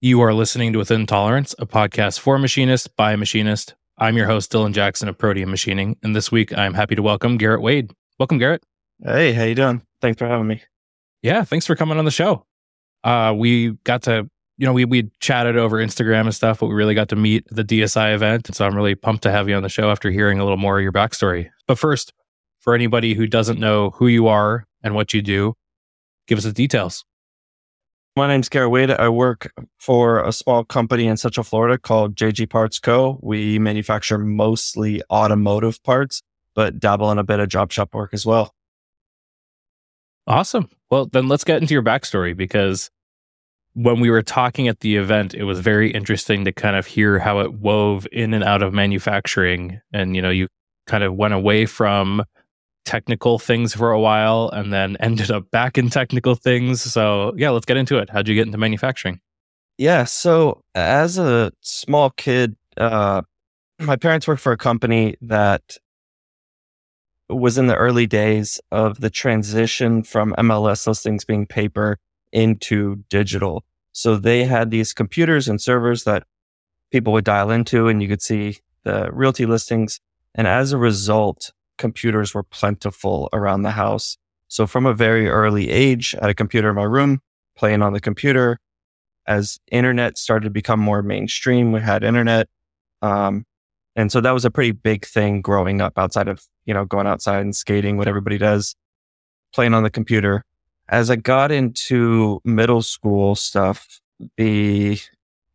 You are listening to Within Tolerance, a podcast for machinists by a machinist. I'm your host, Dylan Jackson of Protean Machining, and this week I'm happy to welcome Garrett Wade. Welcome, Garrett. Hey, how you doing? Thanks for having me. Yeah, thanks for coming on the show. Uh, we got to, you know, we we chatted over Instagram and stuff, but we really got to meet at the DSI event, and so I'm really pumped to have you on the show after hearing a little more of your backstory. But first, for anybody who doesn't know who you are and what you do, give us the details. My name's Garrett Wade. I work for a small company in Central Florida called JG Parts Co. We manufacture mostly automotive parts, but dabble in a bit of job shop work as well. Awesome. Well, then let's get into your backstory because when we were talking at the event, it was very interesting to kind of hear how it wove in and out of manufacturing. And, you know, you kind of went away from technical things for a while and then ended up back in technical things. So, yeah, let's get into it. How'd you get into manufacturing? Yeah. So, as a small kid, uh, my parents worked for a company that was in the early days of the transition from MLS listings being paper into digital. So, they had these computers and servers that people would dial into, and you could see the realty listings. And as a result, computers were plentiful around the house. So from a very early age, I had a computer in my room, playing on the computer. As internet started to become more mainstream, we had internet. Um, and so that was a pretty big thing growing up outside of, you know, going outside and skating, what everybody does, playing on the computer. As I got into middle school stuff, the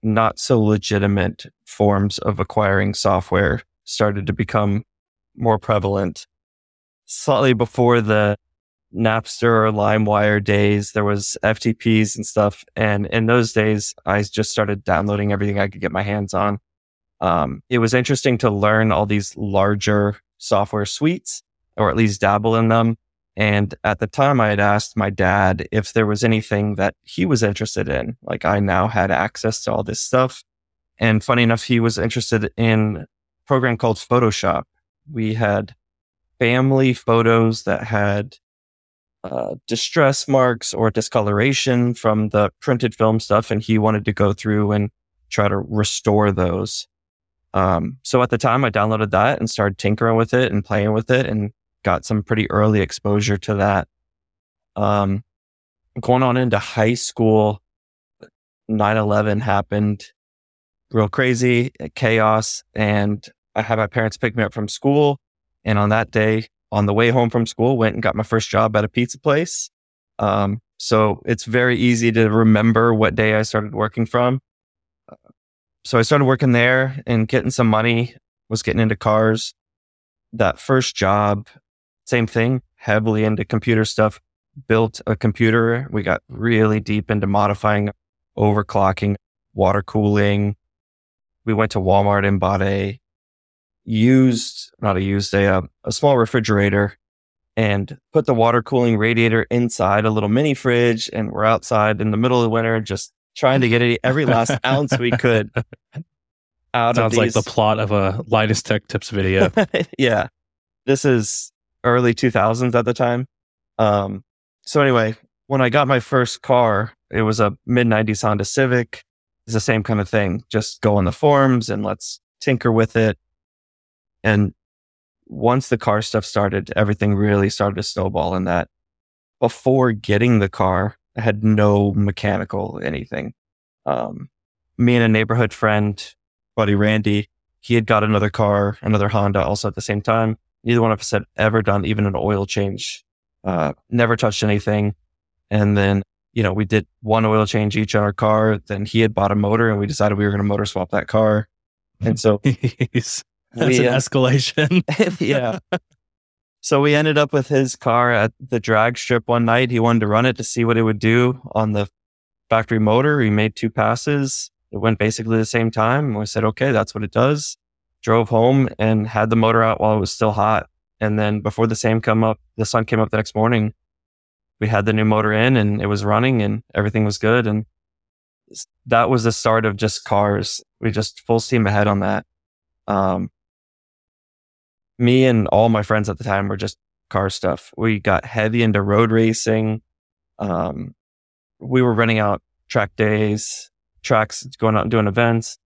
not so legitimate forms of acquiring software started to become more prevalent. Slightly before the Napster or LimeWire days, there was FTPs and stuff. And in those days, I just started downloading everything I could get my hands on. Um, it was interesting to learn all these larger software suites, or at least dabble in them. And at the time, I had asked my dad if there was anything that he was interested in. Like I now had access to all this stuff. And funny enough, he was interested in a program called Photoshop we had family photos that had uh, distress marks or discoloration from the printed film stuff, and he wanted to go through and try to restore those. Um, so at the time, I downloaded that and started tinkering with it and playing with it, and got some pretty early exposure to that. Um, going on into high school, 9 11 happened, real crazy chaos, and I had my parents pick me up from school. And on that day, on the way home from school, went and got my first job at a pizza place. Um, so it's very easy to remember what day I started working from. So I started working there and getting some money, was getting into cars. That first job, same thing, heavily into computer stuff, built a computer. We got really deep into modifying, overclocking, water cooling. We went to Walmart and bought a used, not a used, a, uh, a small refrigerator and put the water cooling radiator inside a little mini fridge. And we're outside in the middle of the winter, just trying to get every last ounce we could out Sounds like the plot of a Linus Tech Tips video. yeah. This is early 2000s at the time. Um, so anyway, when I got my first car, it was a mid 90s Honda Civic. It's the same kind of thing. Just go on the forums and let's tinker with it. And once the car stuff started, everything really started to snowball in that. Before getting the car, I had no mechanical anything. Um, me and a neighborhood friend, buddy Randy, he had got another car, another Honda also at the same time. Neither one of us had ever done even an oil change, uh, never touched anything. And then, you know, we did one oil change each on our car. Then he had bought a motor and we decided we were going to motor swap that car. And so That's we, an uh, escalation. yeah. So we ended up with his car at the drag strip one night. He wanted to run it to see what it would do on the factory motor. He made two passes. It went basically the same time. We said, okay, that's what it does. Drove home and had the motor out while it was still hot. And then before the same come up, the sun came up the next morning. We had the new motor in and it was running and everything was good. And that was the start of just cars. We just full steam ahead on that. Um, me and all my friends at the time were just car stuff. We got heavy into road racing. Um, we were running out track days, tracks, going out and doing events.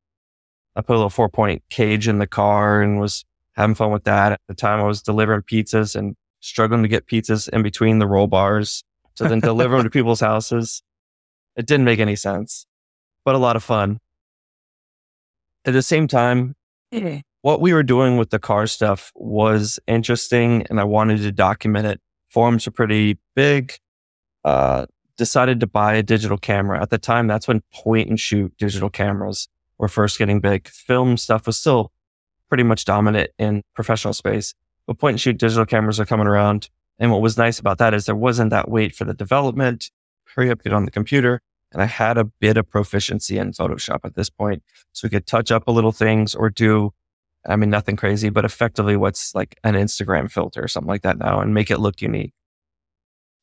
I put a little four point cage in the car and was having fun with that. At the time, I was delivering pizzas and struggling to get pizzas in between the roll bars to then deliver them to people's houses. It didn't make any sense, but a lot of fun. At the same time, what we were doing with the car stuff was interesting and I wanted to document it. Forums are pretty big. Uh, decided to buy a digital camera. At the time, that's when point and shoot digital cameras were first getting big. Film stuff was still pretty much dominant in professional space, but point and shoot digital cameras are coming around. And what was nice about that is there wasn't that wait for the development, hurry up, get on the computer. And I had a bit of proficiency in Photoshop at this point. So we could touch up a little things or do, I mean, nothing crazy, but effectively what's like an Instagram filter or something like that now and make it look unique.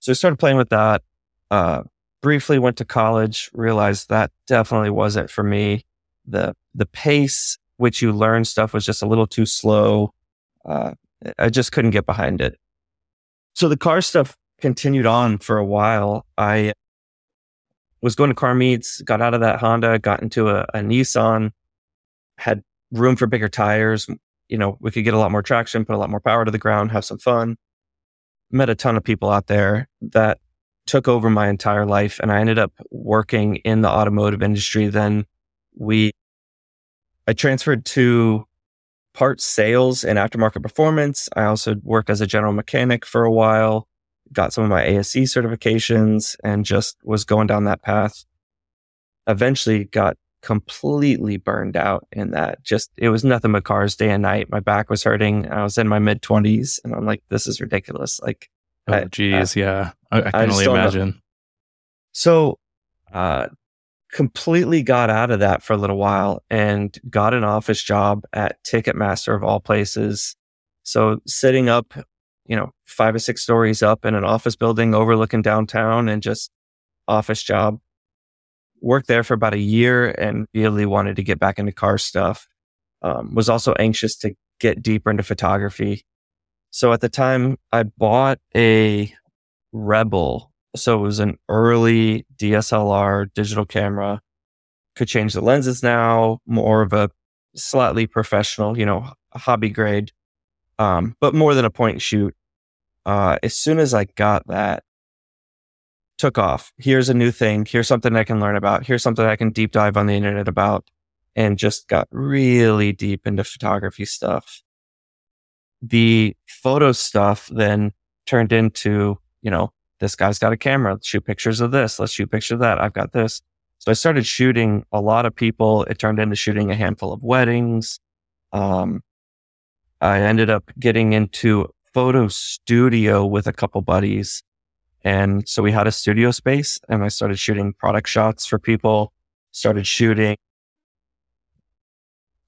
So I started playing with that. Uh, briefly went to college, realized that definitely wasn't for me. The, the pace which you learn stuff was just a little too slow. Uh, I just couldn't get behind it. So the car stuff continued on for a while. I was going to car meets, got out of that Honda, got into a, a Nissan, had room for bigger tires. You know, we could get a lot more traction, put a lot more power to the ground, have some fun. Met a ton of people out there that took over my entire life. And I ended up working in the automotive industry. Then we I transferred to parts sales and aftermarket performance. I also worked as a general mechanic for a while, got some of my ASE certifications, and just was going down that path. Eventually got completely burned out in that. Just, it was nothing but cars day and night. My back was hurting. I was in my mid 20s and I'm like, this is ridiculous. Like, oh, geez. yeah. I, I can I only imagine. So, uh, completely got out of that for a little while and got an office job at Ticketmaster of all places. So sitting up, you know, five or six stories up in an office building overlooking downtown and just office job. Worked there for about a year and really wanted to get back into car stuff. Um, was also anxious to get deeper into photography. So at the time I bought a Rebel so it was an early DSLR digital camera. Could change the lenses now, more of a slightly professional, you know, hobby grade, um, but more than a point shoot. Uh, as soon as I got that, took off. Here's a new thing. Here's something I can learn about. Here's something I can deep dive on the internet about, and just got really deep into photography stuff. The photo stuff then turned into, you know, this guy's got a camera. Let's shoot pictures of this. Let's shoot pictures of that. I've got this. So I started shooting a lot of people. It turned into shooting a handful of weddings. Um, I ended up getting into photo studio with a couple buddies. And so we had a studio space and I started shooting product shots for people, started shooting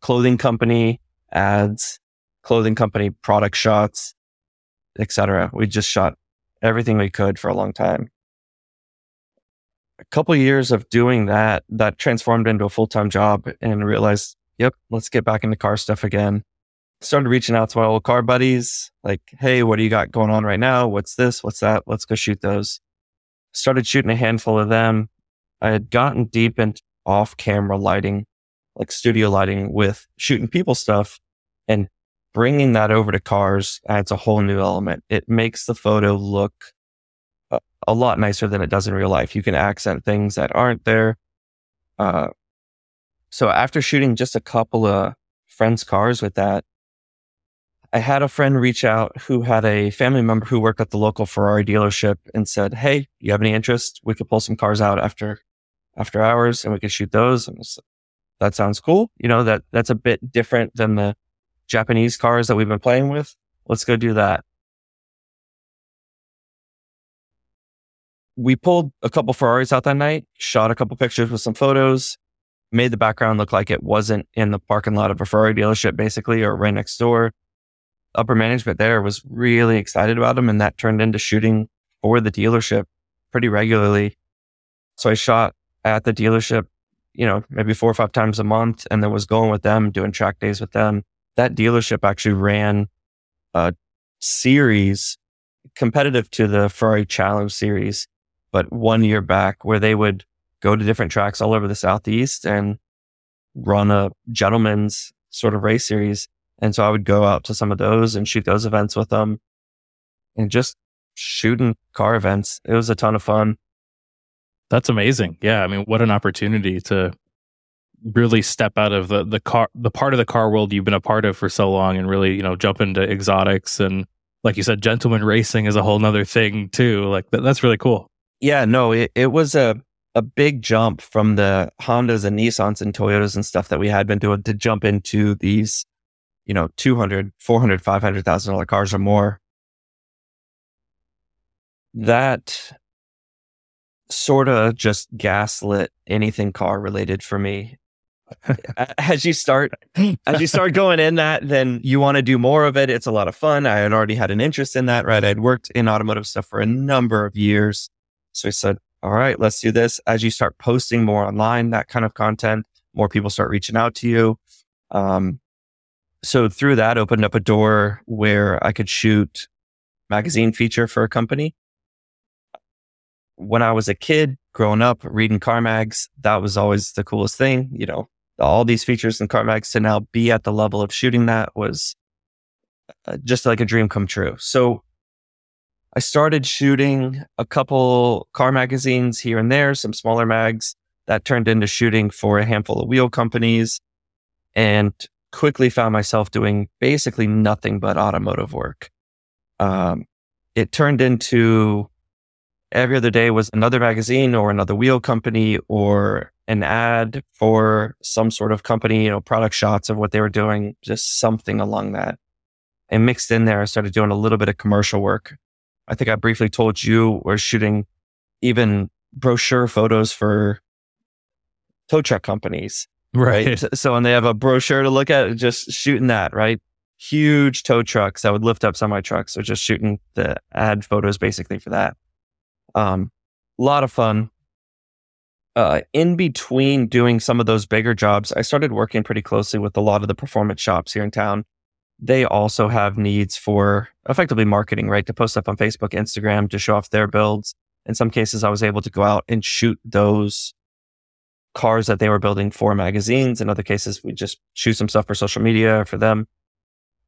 clothing company ads, clothing company product shots, etc. We just shot everything we could for a long time. A couple years of doing that, that transformed into a full time job and realized, yep, let's get back into car stuff again. Started reaching out to my old car buddies, like, hey, what do you got going on right now? What's this? What's that? Let's go shoot those. Started shooting a handful of them. I had gotten deep into off camera lighting, like studio lighting with shooting people stuff and bringing that over to cars adds a whole new element. It makes the photo look a, a lot nicer than it does in real life. You can accent things that aren't there. Uh, so after shooting just a couple of friends' cars with that, I had a friend reach out who had a family member who worked at the local Ferrari dealership and said, Hey, you have any interest? We could pull some cars out after, after hours and we could shoot those. And that sounds cool. You know, that that's a bit different than the Japanese cars that we've been playing with. Let's go do that. We pulled a couple Ferraris out that night, shot a couple pictures with some photos, made the background look like it wasn't in the parking lot of a Ferrari dealership, basically, or right next door. Upper management there was really excited about them, and that turned into shooting for the dealership pretty regularly. So I shot at the dealership, you know, maybe four or five times a month, and then was going with them, doing track days with them that dealership actually ran a series competitive to the Ferrari Challenge series, but one year back where they would go to different tracks all over the Southeast and run a gentleman's sort of race series. And so I would go out to some of those and shoot those events with them and just shooting car events. It was a ton of fun. That's amazing. Yeah. I mean, what an opportunity to really step out of the, the car, the part of the car world you've been a part of for so long and really, you know, jump into exotics. And like you said, gentleman racing is a whole nother thing too. Like th- that's really cool. Yeah. No, it, it was a, a big jump from the Hondas and Nissans and Toyotas and stuff that we had been doing to jump into these, you know, 200, 400, 500,000 dollar cars or more. That sort of just gaslit anything car related for me. as you start as you start going in that then you want to do more of it. It's a lot of fun. I had already had an interest in that right? I'd worked in automotive stuff for a number of years. So i said all right let's do this. As you start posting more online that kind of content more people start reaching out to you. Um, so through that opened up a door where i could shoot magazine feature for a company when I was a kid growing up reading car mags, that was always the coolest thing. You know, all these features in car mags to now be at the level of shooting that was uh, just like a dream come true. So I started shooting a couple car magazines here and there, some smaller mags that turned into shooting for a handful of wheel companies and quickly found myself doing basically nothing but automotive work. Um, it turned into every other day was another magazine or another wheel company or an ad for some sort of company, you know, product shots of what they were doing, just something along that. And mixed in there, I started doing a little bit of commercial work. I think I briefly told you we're shooting even brochure photos for tow truck companies. Right. right? So when they have a brochure to look at, just shooting that, right? Huge tow trucks that would lift up semi trucks. So just shooting the ad photos basically for that. Um, a lot of fun. Uh, in between doing some of those bigger jobs, I started working pretty closely with a lot of the performance shops here in town. They also have needs for effectively marketing, right? To post up on Facebook, Instagram to show off their builds. In some cases, I was able to go out and shoot those cars that they were building for magazines. In other cases, we just shoot some stuff for social media for them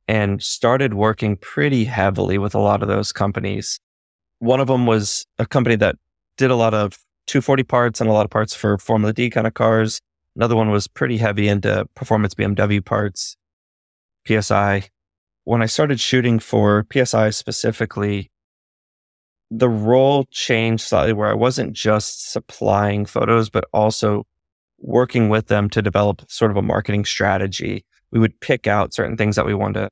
and started working pretty heavily with a lot of those companies one of them was a company that did a lot of 240 parts and a lot of parts for Formula D kind of cars. Another one was pretty heavy into performance BMW parts, PSI. When I started shooting for PSI specifically, the role changed slightly where I wasn't just supplying photos, but also working with them to develop sort of a marketing strategy. We would pick out certain things that we wanted to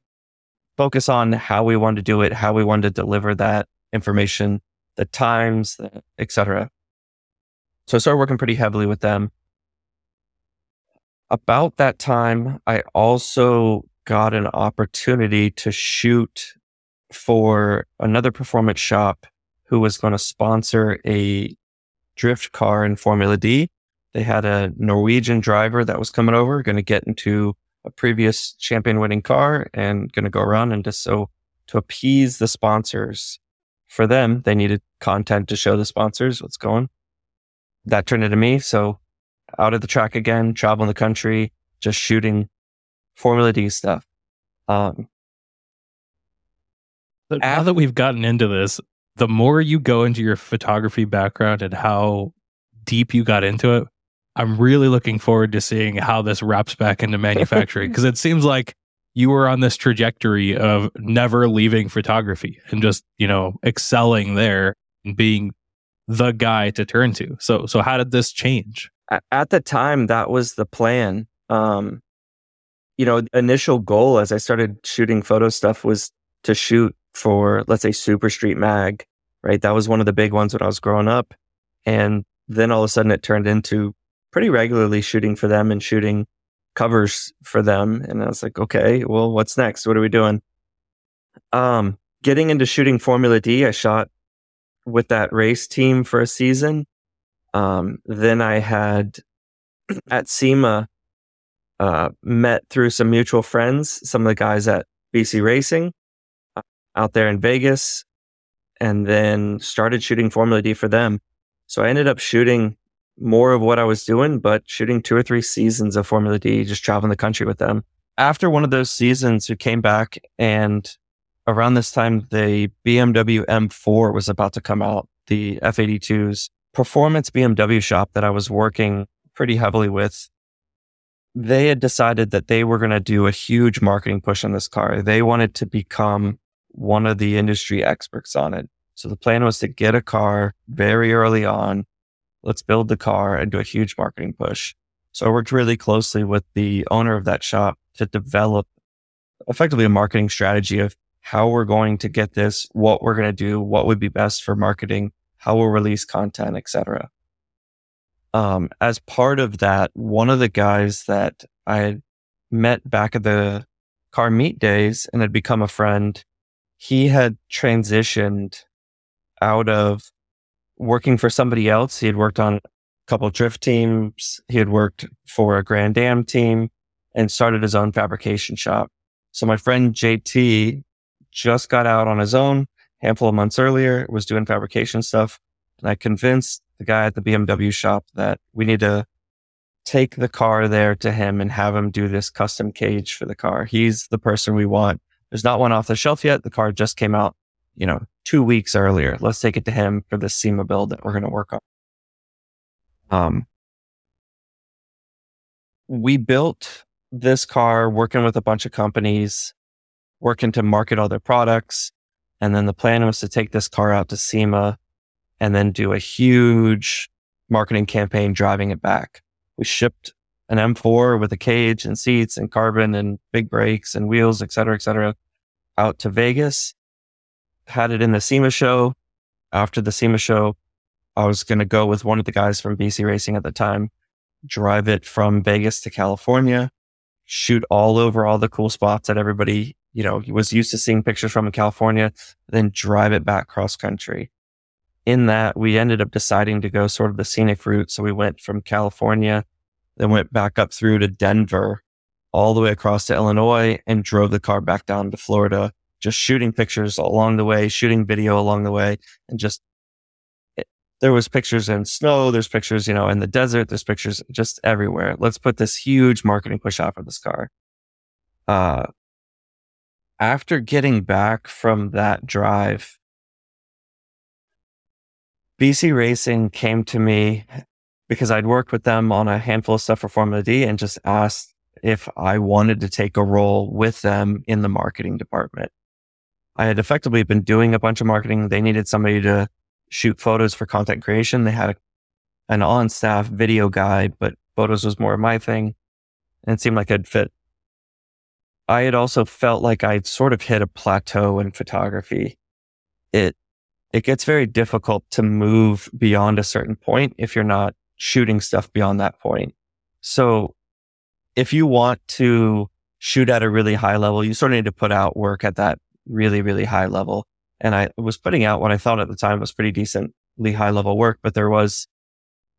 focus on, how we wanted to do it, how we wanted to deliver that information, the times, etc. So I started working pretty heavily with them. About that time, I also got an opportunity to shoot for another performance shop who was going to sponsor a drift car in Formula D. They had a Norwegian driver that was coming over, going to get into a previous champion winning car and going to go around and just so to appease the sponsors for them, they needed content to show the sponsors what's going. That turned into me. So out of the track again, traveling the country, just shooting Formula D stuff. Um, but now that we've gotten into this, the more you go into your photography background and how deep you got into it, I'm really looking forward to seeing how this wraps back into manufacturing because it seems like you were on this trajectory of never leaving photography and just, you know, excelling there and being the guy to turn to. So so how did this change? At the time that was the plan. Um you know, initial goal as I started shooting photo stuff was to shoot for let's say Super Street Mag, right? That was one of the big ones when I was growing up. And then all of a sudden it turned into pretty regularly shooting for them and shooting covers for them. And I was like, okay, well, what's next? What are we doing? Um, getting into shooting Formula D, I shot with that race team for a season. Um, then I had at SEMA uh, met through some mutual friends, some of the guys at BC Racing uh, out there in Vegas, and then started shooting Formula D for them. So I ended up shooting more of what I was doing, but shooting two or three seasons of Formula D, just traveling the country with them. After one of those seasons, we came back and around this time, the BMW M4 was about to come out, the F82's performance BMW shop that I was working pretty heavily with. They had decided that they were going to do a huge marketing push on this car. They wanted to become one of the industry experts on it. So the plan was to get a car very early on. Let's build the car and do a huge marketing push. So I worked really closely with the owner of that shop to develop effectively a marketing strategy of how we're going to get this, what we're going to do, what would be best for marketing, how we'll release content, etc. Um, as part of that, one of the guys that I met back at the car meet days and had become a friend, he had transitioned out of working for somebody else. He had worked on a couple drift teams. He had worked for a Grand Am team and started his own fabrication shop. So my friend JT just got out on his own handful of months earlier, was doing fabrication stuff. And I convinced the guy at the BMW shop that we need to take the car there to him and have him do this custom cage for the car. He's the person we want. There's not one off the shelf yet. The car just came out, you know, two weeks earlier. Let's take it to him for the SEMA build that we're going to work on. Um, we built this car working with a bunch of companies, working to market all their products. And then the plan was to take this car out to SEMA and then do a huge marketing campaign driving it back. We shipped an M4 with a cage and seats and carbon and big brakes and wheels, et cetera, et cetera, out to Vegas. Had it in the SEMA show. After the SEMA show, I was going to go with one of the guys from BC Racing at the time, drive it from Vegas to California, shoot all over all the cool spots that everybody, you know, was used to seeing pictures from in California, then drive it back cross country in that, we ended up deciding to go sort of the scenic route. So we went from California, then went back up through to Denver, all the way across to Illinois, and drove the car back down to Florida, just shooting pictures along the way, shooting video along the way, and just it, there was pictures in snow, there's pictures, you know, in the desert, there's pictures just everywhere. Let's put this huge marketing push out for this car. Uh, after getting back from that drive, BC Racing came to me because I'd worked with them on a handful of stuff for Formula D and just asked if I wanted to take a role with them in the marketing department. I had effectively been doing a bunch of marketing. They needed somebody to shoot photos for content creation. They had a, an on staff video guy, but photos was more my thing and it seemed like I'd fit. I had also felt like I'd sort of hit a plateau in photography. It it gets very difficult to move beyond a certain point if you're not shooting stuff beyond that point. So if you want to shoot at a really high level, you sort of need to put out work at that really, really high level. And I was putting out what I thought at the time was pretty decently high level work, but there was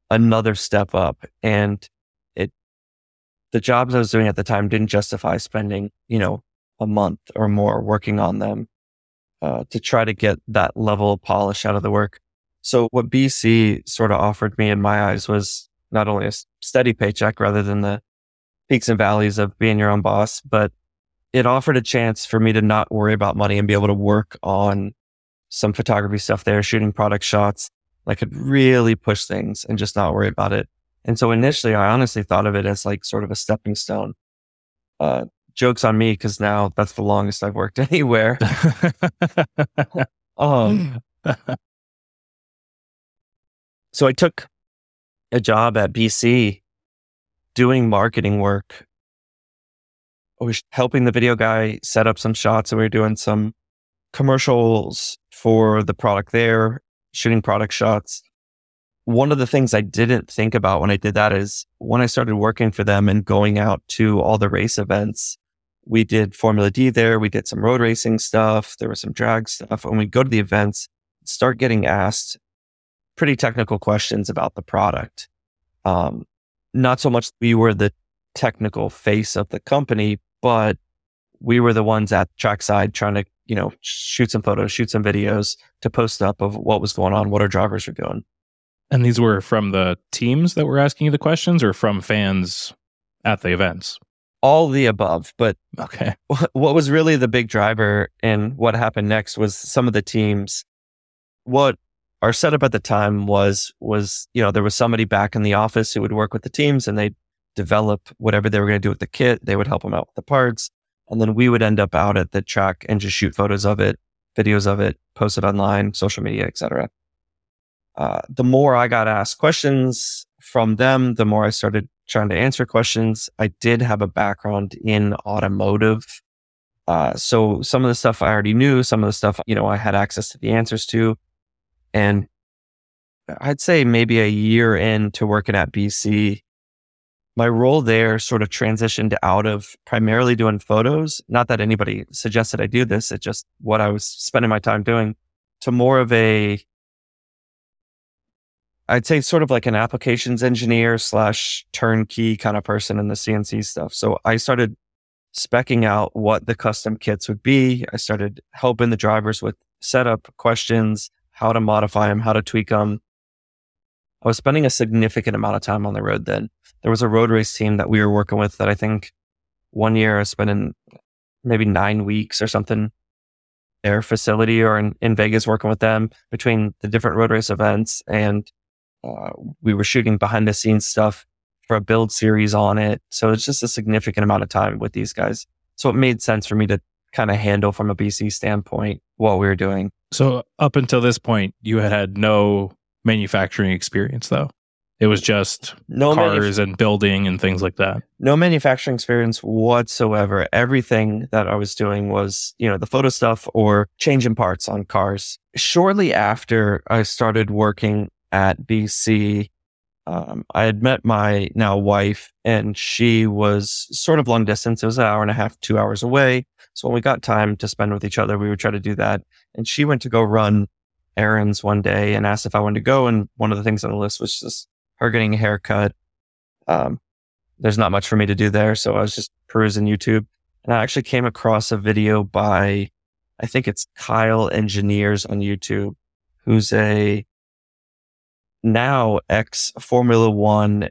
another step up and it, the jobs I was doing at the time didn't justify spending, you know, a month or more working on them uh, to try to get that level of polish out of the work. So what BC sort of offered me in my eyes was not only a steady paycheck rather than the peaks and valleys of being your own boss, but it offered a chance for me to not worry about money and be able to work on some photography stuff there, shooting product shots. I could really push things and just not worry about it. And so initially, I honestly thought of it as like sort of a stepping stone. Uh, jokes on me because now that's the longest I've worked anywhere. um, so I took a job at BC doing marketing work. I was helping the video guy set up some shots and we were doing some commercials for the product there, shooting product shots. One of the things I didn't think about when I did that is when I started working for them and going out to all the race events, we did Formula D there. We did some road racing stuff. There was some drag stuff. When we go to the events, start getting asked pretty technical questions about the product. Um, not so much we were the technical face of the company, but we were the ones at trackside trying to, you know, shoot some photos, shoot some videos to post up of what was going on, what our drivers were doing. And these were from the teams that were asking you the questions or from fans at the events? All the above. But okay. what was really the big driver and what happened next was some of the teams. What our setup at the time was, was, you know, there was somebody back in the office who would work with the teams and they'd develop whatever they were going to do with the kit. They would help them out with the parts. And then we would end up out at the track and just shoot photos of it, videos of it, post it online, social media, etc. Uh, the more I got asked questions from them, the more I started trying to answer questions. I did have a background in automotive. Uh, so some of the stuff I already knew, some of the stuff, you know, I had access to the answers to. And I'd say maybe a year into working at BC, my role there sort of transitioned out of primarily doing photos. Not that anybody suggested I do this. It's just what I was spending my time doing to more of a, I'd say sort of like an applications engineer slash turnkey kind of person in the CNC stuff. So I started specking out what the custom kits would be. I started helping the drivers with setup questions, how to modify them, how to tweak them. I was spending a significant amount of time on the road then there was a road race team that we were working with that I think one year I spent in maybe nine weeks or something their facility or in, in Vegas working with them between the different road race events. And uh, we were shooting behind the scenes stuff for a build series on it. So it's just a significant amount of time with these guys. So it made sense for me to kind of handle from a BC standpoint what we were doing. So up until this point, you had had no manufacturing experience though. It was just no cars manuf- and building and things like that. No manufacturing experience whatsoever. Everything that I was doing was, you know, the photo stuff or changing parts on cars. Shortly after I started working at BC, um, I had met my now wife and she was sort of long distance. It was an hour and a half, two hours away. So when we got time to spend with each other, we would try to do that. And she went to go run errands one day and asked if I wanted to go. And one of the things on the list was just her getting a haircut. Um, there's not much for me to do there. So I was just perusing YouTube and I actually came across a video by, I think it's Kyle Engineers on YouTube, who's a now ex Formula One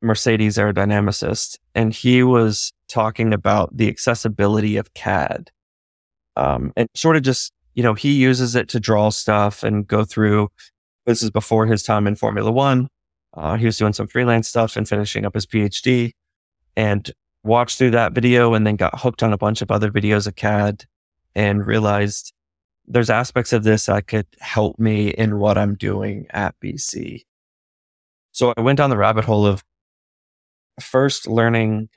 Mercedes aerodynamicist. And he was talking about the accessibility of CAD. Um, and sort of just, you know, he uses it to draw stuff and go through. This is before his time in Formula One. Uh, he was doing some freelance stuff and finishing up his PhD and watched through that video and then got hooked on a bunch of other videos of CAD and realized there's aspects of this that could help me in what I'm doing at BC. So I went down the rabbit hole of first learning.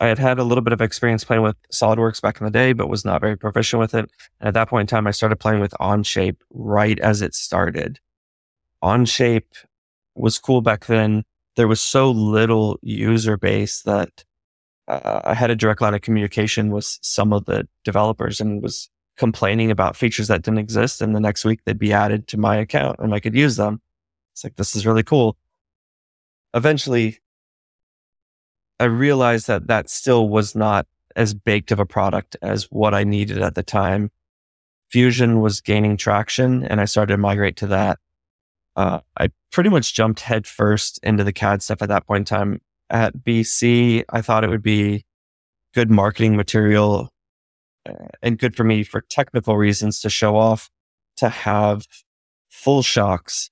I had had a little bit of experience playing with SolidWorks back in the day, but was not very proficient with it. And at that point in time, I started playing with Onshape right as it started. Onshape was cool back then. There was so little user base that uh, I had a direct line of communication with some of the developers and was complaining about features that didn't exist. And the next week they'd be added to my account and I could use them. It's like, this is really cool. Eventually, I realized that that still was not as baked of a product as what I needed at the time. Fusion was gaining traction and I started to migrate to that. Uh, I pretty much jumped headfirst into the CAD stuff at that point in time. At BC, I thought it would be good marketing material uh, and good for me for technical reasons to show off to have full shocks.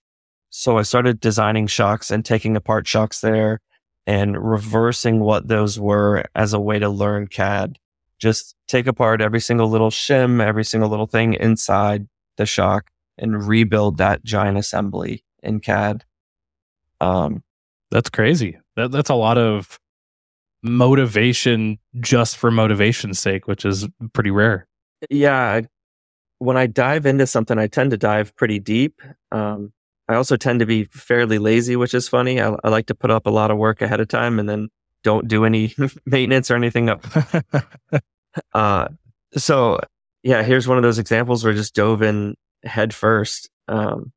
So I started designing shocks and taking apart shocks there and reversing what those were as a way to learn CAD. Just take apart every single little shim, every single little thing inside the shock and rebuild that giant assembly in CAD. Um, that's crazy. That, that's a lot of motivation just for motivation's sake, which is pretty rare. Yeah. When I dive into something, I tend to dive pretty deep. Um, I also tend to be fairly lazy, which is funny. I, I, like to put up a lot of work ahead of time and then don't do any maintenance or anything up. uh, so yeah, here's one of those examples where I just dove in head first. Um,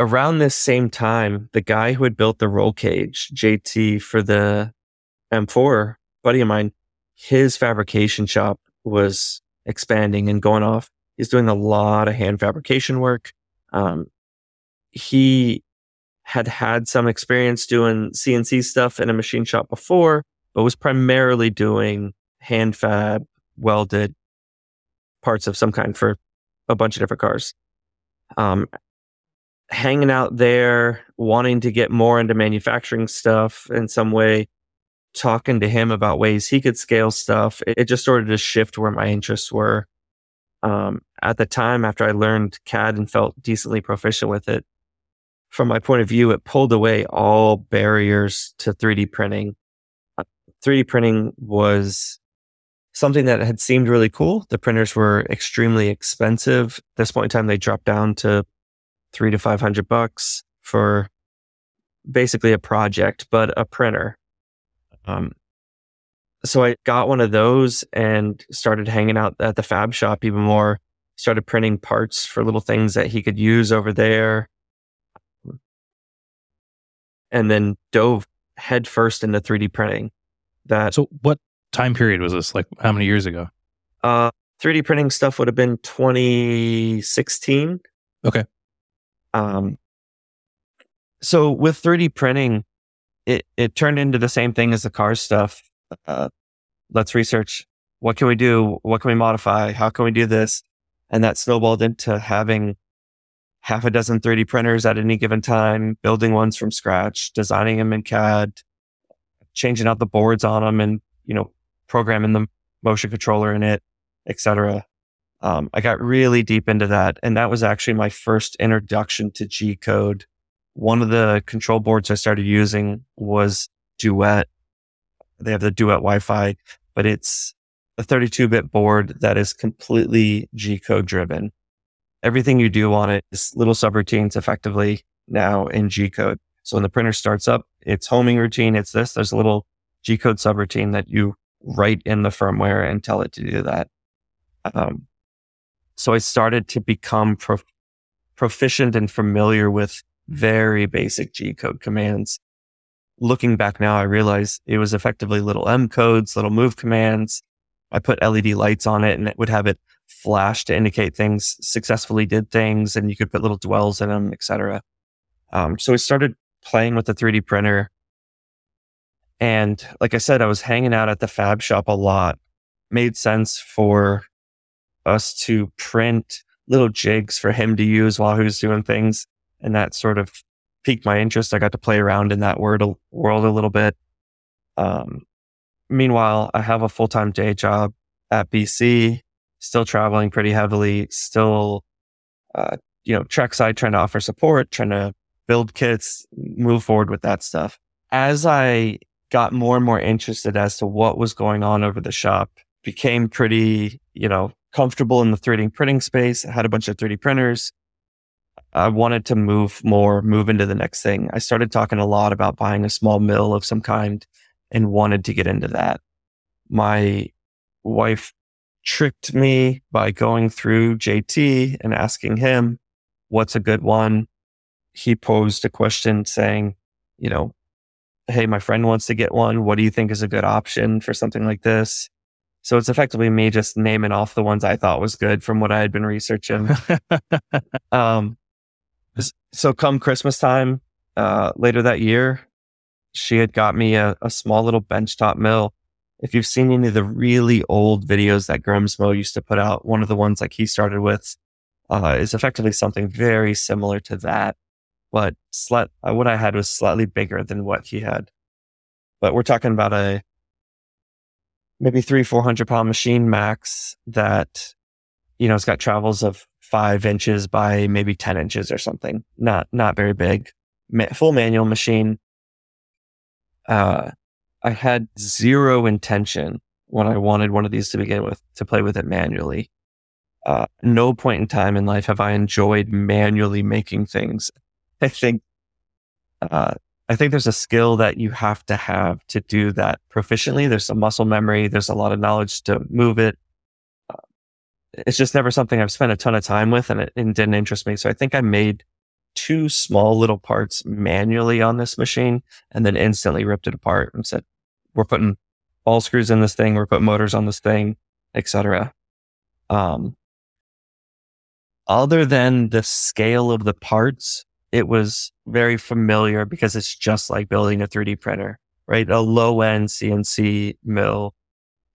around this same time, the guy who had built the roll cage, JT, for the M4, buddy of mine, his fabrication shop was expanding and going off. He's doing a lot of hand fabrication work. Um, he had had some experience doing CNC stuff in a machine shop before, but was primarily doing hand fab, welded parts of some kind for a bunch of different cars. Um, hanging out there, wanting to get more into manufacturing stuff in some way, talking to him about ways he could scale stuff. It, it just started to shift where my interests were. Um, at the time, after I learned CAD and felt decently proficient with it, from my point of view, it pulled away all barriers to 3D printing. 3D uh, printing was something that had seemed really cool. The printers were extremely expensive. At this point in time, they dropped down to three to 500 bucks for basically a project, but a printer. Um, so I got one of those and started hanging out at the fab shop even more. Started printing parts for little things that he could use over there and then dove headfirst into 3D printing. That so what time period was this? Like how many years ago? Uh, 3D printing stuff would have been 2016. Okay. Um, so with 3D printing, it it turned into the same thing as the car stuff. Uh, let's research what can we do, what can we modify, how can we do this, and that snowballed into having half a dozen 3D printers at any given time, building ones from scratch, designing them in CAD, changing out the boards on them and, you know, programming the motion controller in it, etc. Um, I got really deep into that. And that was actually my first introduction to G code. One of the control boards I started using was Duet. They have the Duet Wi-Fi, but it's a 32 bit board that is completely G code driven everything you do on it is little subroutines effectively now in G code. So when the printer starts up, it's homing routine. It's this. There's a little G code subroutine that you write in the firmware and tell it to do that. Um, so I started to become prof- proficient and familiar with very basic G code commands. Looking back now, I realize it was effectively little M codes, little move commands. I put LED lights on it and it would have it flash to indicate things successfully did things and you could put little dwells in them, etc. Um, so we started playing with the 3D printer. And like I said, I was hanging out at the fab shop a lot. Made sense for us to print little jigs for him to use while he was doing things. And that sort of piqued my interest. I got to play around in that world, world a little bit. Um, meanwhile, I have a full time day job at BC still traveling pretty heavily, still, uh, you know, trackside trying to offer support, trying to build kits, move forward with that stuff. As I got more and more interested as to what was going on over the shop, became pretty, you know, comfortable in the 3D printing space, had a bunch of 3D printers. I wanted to move more, move into the next thing. I started talking a lot about buying a small mill of some kind and wanted to get into that. My wife tricked me by going through JT and asking him, what's a good one? He posed a question saying, you know, hey, my friend wants to get one. What do you think is a good option for something like this? So it's effectively me just naming off the ones I thought was good from what I had been researching. um, so come Christmas time, uh, later that year, she had got me a, a small little benchtop mill if you've seen any of the really old videos that Grimsmo used to put out, one of the ones like he started with uh, is effectively something very similar to that. But slight, uh, what I had was slightly bigger than what he had. But we're talking about a maybe three, 400 pound machine max that, you know, it's got travels of five inches by maybe 10 inches or something. Not, not very big. Ma- full manual machine. Uh, I had zero intention when I wanted one of these to begin with to play with it manually. Uh, no point in time in life have I enjoyed manually making things. I think, uh, I think there's a skill that you have to have to do that proficiently. There's some muscle memory. There's a lot of knowledge to move it. Uh, it's just never something I've spent a ton of time with and it, it didn't interest me. So I think I made two small little parts manually on this machine and then instantly ripped it apart and said, we're putting ball screws in this thing, we're putting motors on this thing, etc. Um, other than the scale of the parts, it was very familiar because it's just like building a 3D printer, right? A low end CNC mill.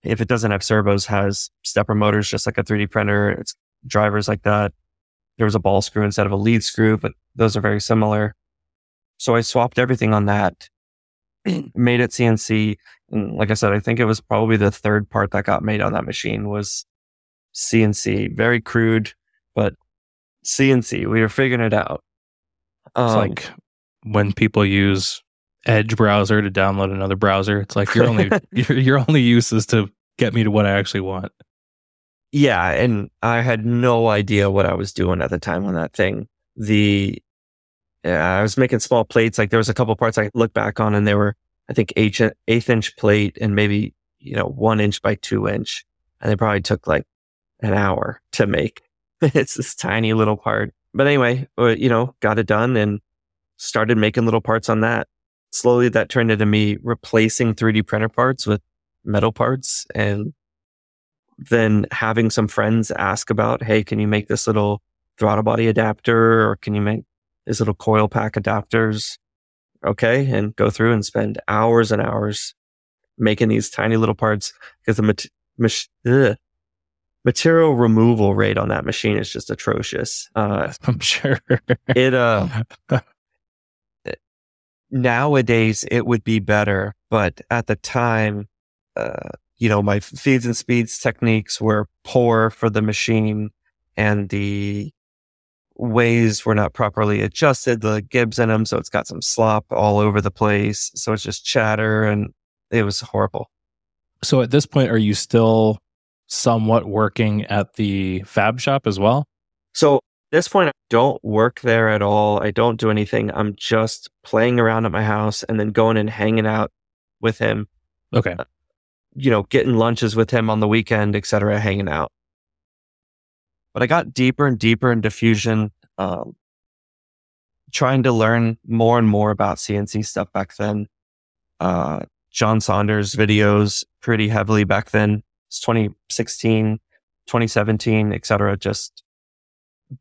If it doesn't have servos, has stepper motors, just like a 3D printer. It's drivers like that. There was a ball screw instead of a lead screw, but those are very similar. So I swapped everything on that, made it CNC. And like I said, I think it was probably the third part that got made on that machine was CNC. Very crude, but CNC. We were figuring it out. Um, it's like when people use Edge browser to download another browser. It's like your only your, your only use is to get me to what I actually want. Yeah, and I had no idea what I was doing at the time on that thing. The yeah, I was making small plates. Like there was a couple parts I look back on, and they were I think eighth eighth inch plate and maybe you know one inch by two inch, and they probably took like an hour to make. it's this tiny little part. But anyway, you know, got it done and started making little parts on that. Slowly that turned into me replacing 3D printer parts with metal parts and then having some friends ask about, hey, can you make this little throttle body adapter or can you make these little coil pack adapters? Okay. And go through and spend hours and hours making these tiny little parts because the mat- mach- material removal rate on that machine is just atrocious. Uh, I'm sure it, uh, nowadays it would be better, but at the time, uh, you know, my feeds and speeds techniques were poor for the machine and the ways were not properly adjusted, the gibs in them. So it's got some slop all over the place. So it's just chatter and it was horrible. So at this point, are you still somewhat working at the fab shop as well? So at this point, I don't work there at all. I don't do anything. I'm just playing around at my house and then going and hanging out with him. Okay. Uh, you know, getting lunches with him on the weekend, etc., hanging out. But I got deeper and deeper into Fusion, um, trying to learn more and more about CNC stuff back then. Uh, John Saunders videos pretty heavily back then. It's 2016, 2017, etc. Just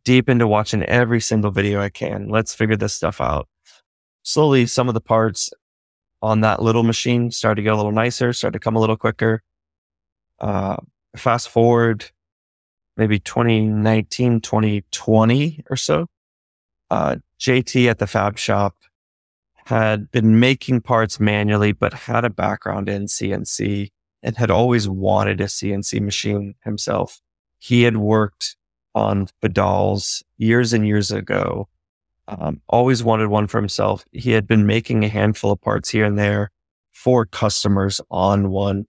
deep into watching every single video I can. Let's figure this stuff out. Slowly, some of the parts on that little machine started to get a little nicer, started to come a little quicker. Uh, fast forward maybe 2019, 2020 or so. Uh, JT at the fab shop had been making parts manually, but had a background in CNC and had always wanted a CNC machine himself. He had worked on Fadals years and years ago um, always wanted one for himself. He had been making a handful of parts here and there for customers on one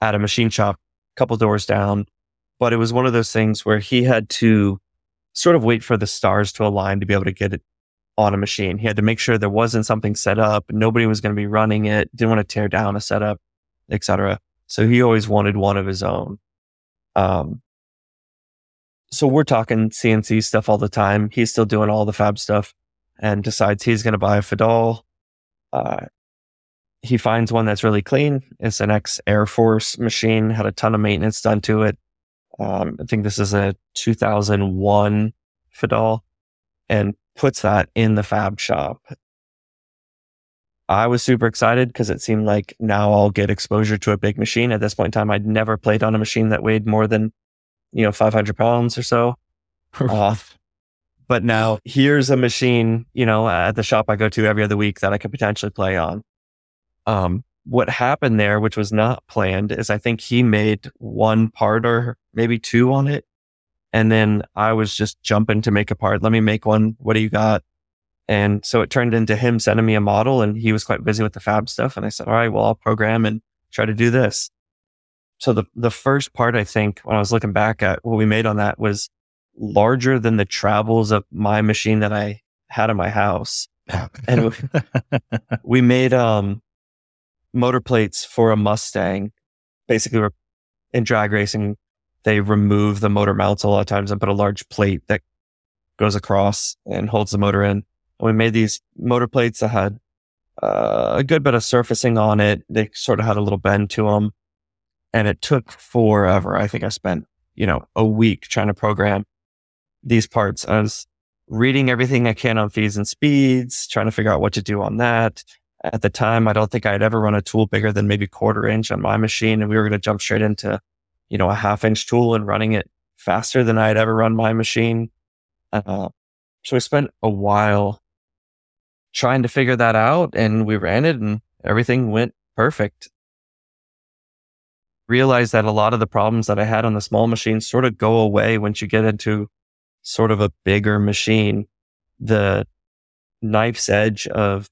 at a machine shop, a couple doors down. But it was one of those things where he had to sort of wait for the stars to align to be able to get it on a machine. He had to make sure there wasn't something set up, nobody was going to be running it, didn't want to tear down a setup, etc. So he always wanted one of his own. Um, so we're talking CNC stuff all the time. He's still doing all the fab stuff and decides he's going to buy a Fadal. Uh, he finds one that's really clean. It's an ex Air Force machine, had a ton of maintenance done to it. Um, I think this is a 2001 Fadal and puts that in the fab shop. I was super excited because it seemed like now I'll get exposure to a big machine. At this point in time, I'd never played on a machine that weighed more than you know, 500 pounds or so off. But now here's a machine, you know, at the shop I go to every other week that I could potentially play on. Um, what happened there, which was not planned, is I think he made one part or maybe two on it. And then I was just jumping to make a part. Let me make one. What do you got? And so it turned into him sending me a model and he was quite busy with the fab stuff. And I said, all right, well, I'll program and try to do this. So the, the first part, I think, when I was looking back at what we made on that was larger than the travels of my machine that I had in my house. and we, we made, um, motor plates for a Mustang. Basically, we're in drag racing. They remove the motor mounts a lot of times and put a large plate that goes across and holds the motor in. And we made these motor plates that had uh, a good bit of surfacing on it. They sort of had a little bend to them and it took forever. I think I spent, you know, a week trying to program these parts. I was reading everything I can on feeds and speeds, trying to figure out what to do on that. At the time, I don't think I had ever run a tool bigger than maybe quarter inch on my machine. And we were going to jump straight into, you know, a half inch tool and running it faster than I had ever run my machine. Uh, so we spent a while trying to figure that out and we ran it and everything went perfect. Realized that a lot of the problems that I had on the small machine sort of go away once you get into sort of a bigger machine. The knife's edge of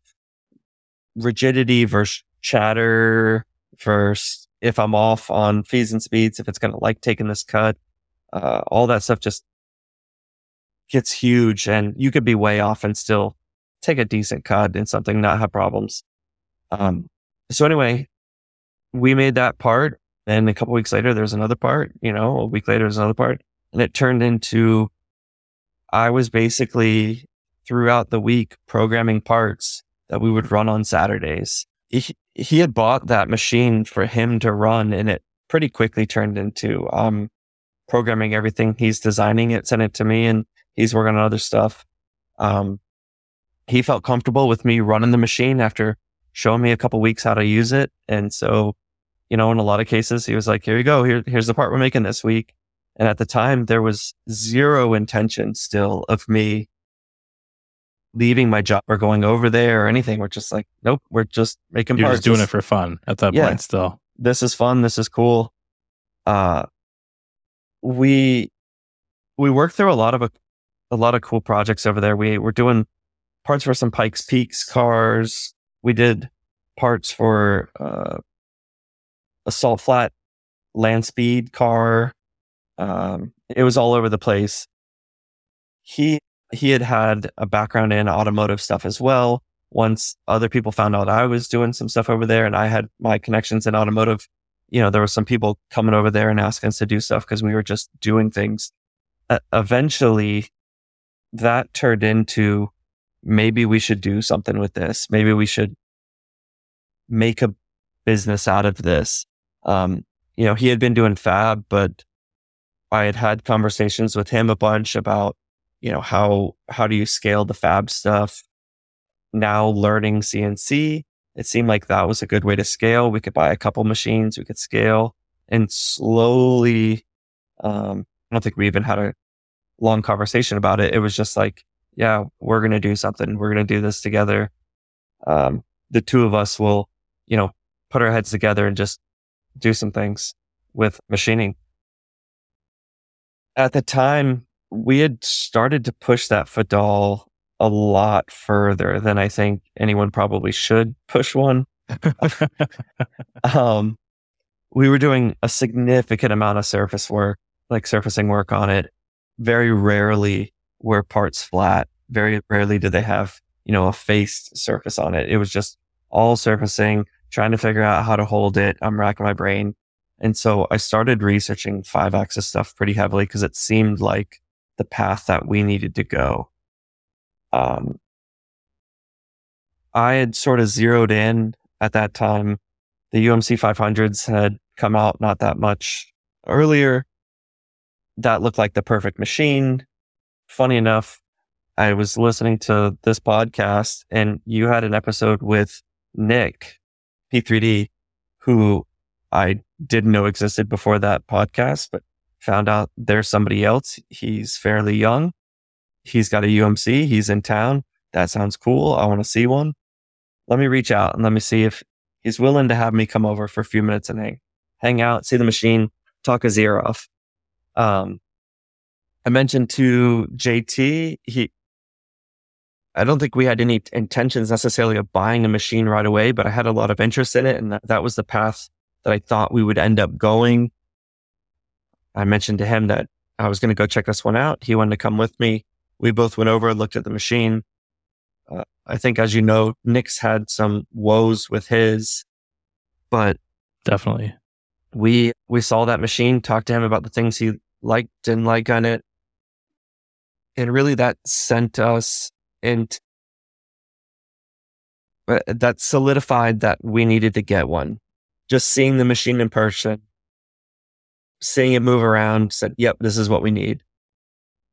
rigidity versus chatter versus if I'm off on feeds and speeds, if it's going to like taking this cut, uh, all that stuff just gets huge and you could be way off and still take a decent cut in something, not have problems. Um, so anyway, we made that part. And a couple weeks later, there's another part, you know, a week later, there's another part. And it turned into, I was basically throughout the week programming parts that we would run on Saturdays. He, he had bought that machine for him to run and it pretty quickly turned into, um, programming everything. He's designing it, sent it to me and he's working on other stuff. Um, he felt comfortable with me running the machine after showing me a couple weeks how to use it. And so, you know, in a lot of cases, he was like, here you go. Here, here's the part we're making this week. And at the time, there was zero intention still of me leaving my job or going over there or anything. We're just like, nope, we're just making You're parts. just doing it for fun at that Yeah. point still. this is fun. This is cool. Uh, we, we worked through a lot of, a, a lot of cool projects over there. We were doing parts for some Pikes Peaks cars. We did parts for, uh, a salt flat land speed car. Um, it was all over the place. He, he had had a background in automotive stuff as well. Once other people found out I was doing some stuff over there and I had my connections in automotive, you know, there were some people coming over there and asking us to do stuff because we were just doing things. Uh, eventually, that turned into maybe we should do something with this. Maybe we should make a business out of this. Um, you know, he had been doing fab, but I had had conversations with him a bunch about, you know, how, how do you scale the fab stuff? Now learning CNC, it seemed like that was a good way to scale. We could buy a couple machines, we could scale and slowly, um, I don't think we even had a long conversation about it. It was just like, yeah, we're going to do something. We're going to do this together. Um, the two of us will, you know, put our heads together and just do some things with machining. At the time, we had started to push that Fadal a lot further than I think anyone probably should push one. Um, we were doing a significant amount of surface work, like surfacing work on it. Very rarely were parts flat. Very rarely did they have, you know, a faced surface on it. It was just all surfacing, trying to figure out how to hold it. I'm racking my brain. And so I started researching five axis stuff pretty heavily because it seemed like the path that we needed to go. Um, I had sort of zeroed in at that time. The UMC 500s had come out not that much earlier. That looked like the perfect machine. Funny enough, I was listening to this podcast and you had an episode with Nick P3D, who I didn't know existed before that podcast, but found out there's somebody else. He's fairly young. He's got a UMC. He's in town. That sounds cool. I want to see one. Let me reach out and let me see if he's willing to have me come over for a few minutes and hang, hang out, see the machine, talk his ear off. Um, I mentioned to JT, he, I don't think we had any intentions necessarily of buying a machine right away, but I had a lot of interest in it. And that, that was the path that I thought we would end up going. I mentioned to him that I was going to go check this one out. He wanted to come with me. We both went over, and looked at the machine. Uh, I think, as you know, Nick's had some woes with his, but Definitely. we we saw that machine, talked to him about the things he liked, didn't like on it, and really that sent us into uh, that solidified that we needed to get one. Just seeing the machine in person, seeing it move around, said, "Yep, this is what we need."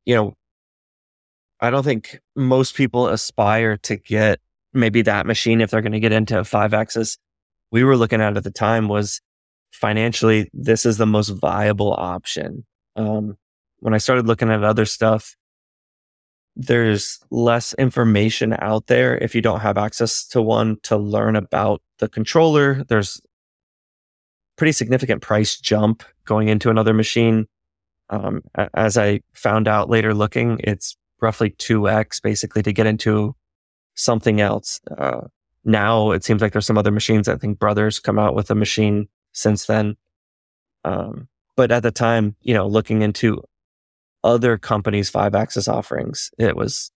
You know, I don't think most people aspire to get maybe that machine if they're going to get into five axis. We were looking at at the time was financially, this is the most viable option. Um, when I started looking at other stuff, there's less information out there if you don't have access to one to learn about the controller. There's pretty significant price jump going into another machine. Um, as I found out later looking, it's roughly 2x basically to get into something else. Uh, now it seems like there's some other machines. I think Brothers come out with a machine since then. Um, but at the time, you know, looking into other companies' five axis offerings, it was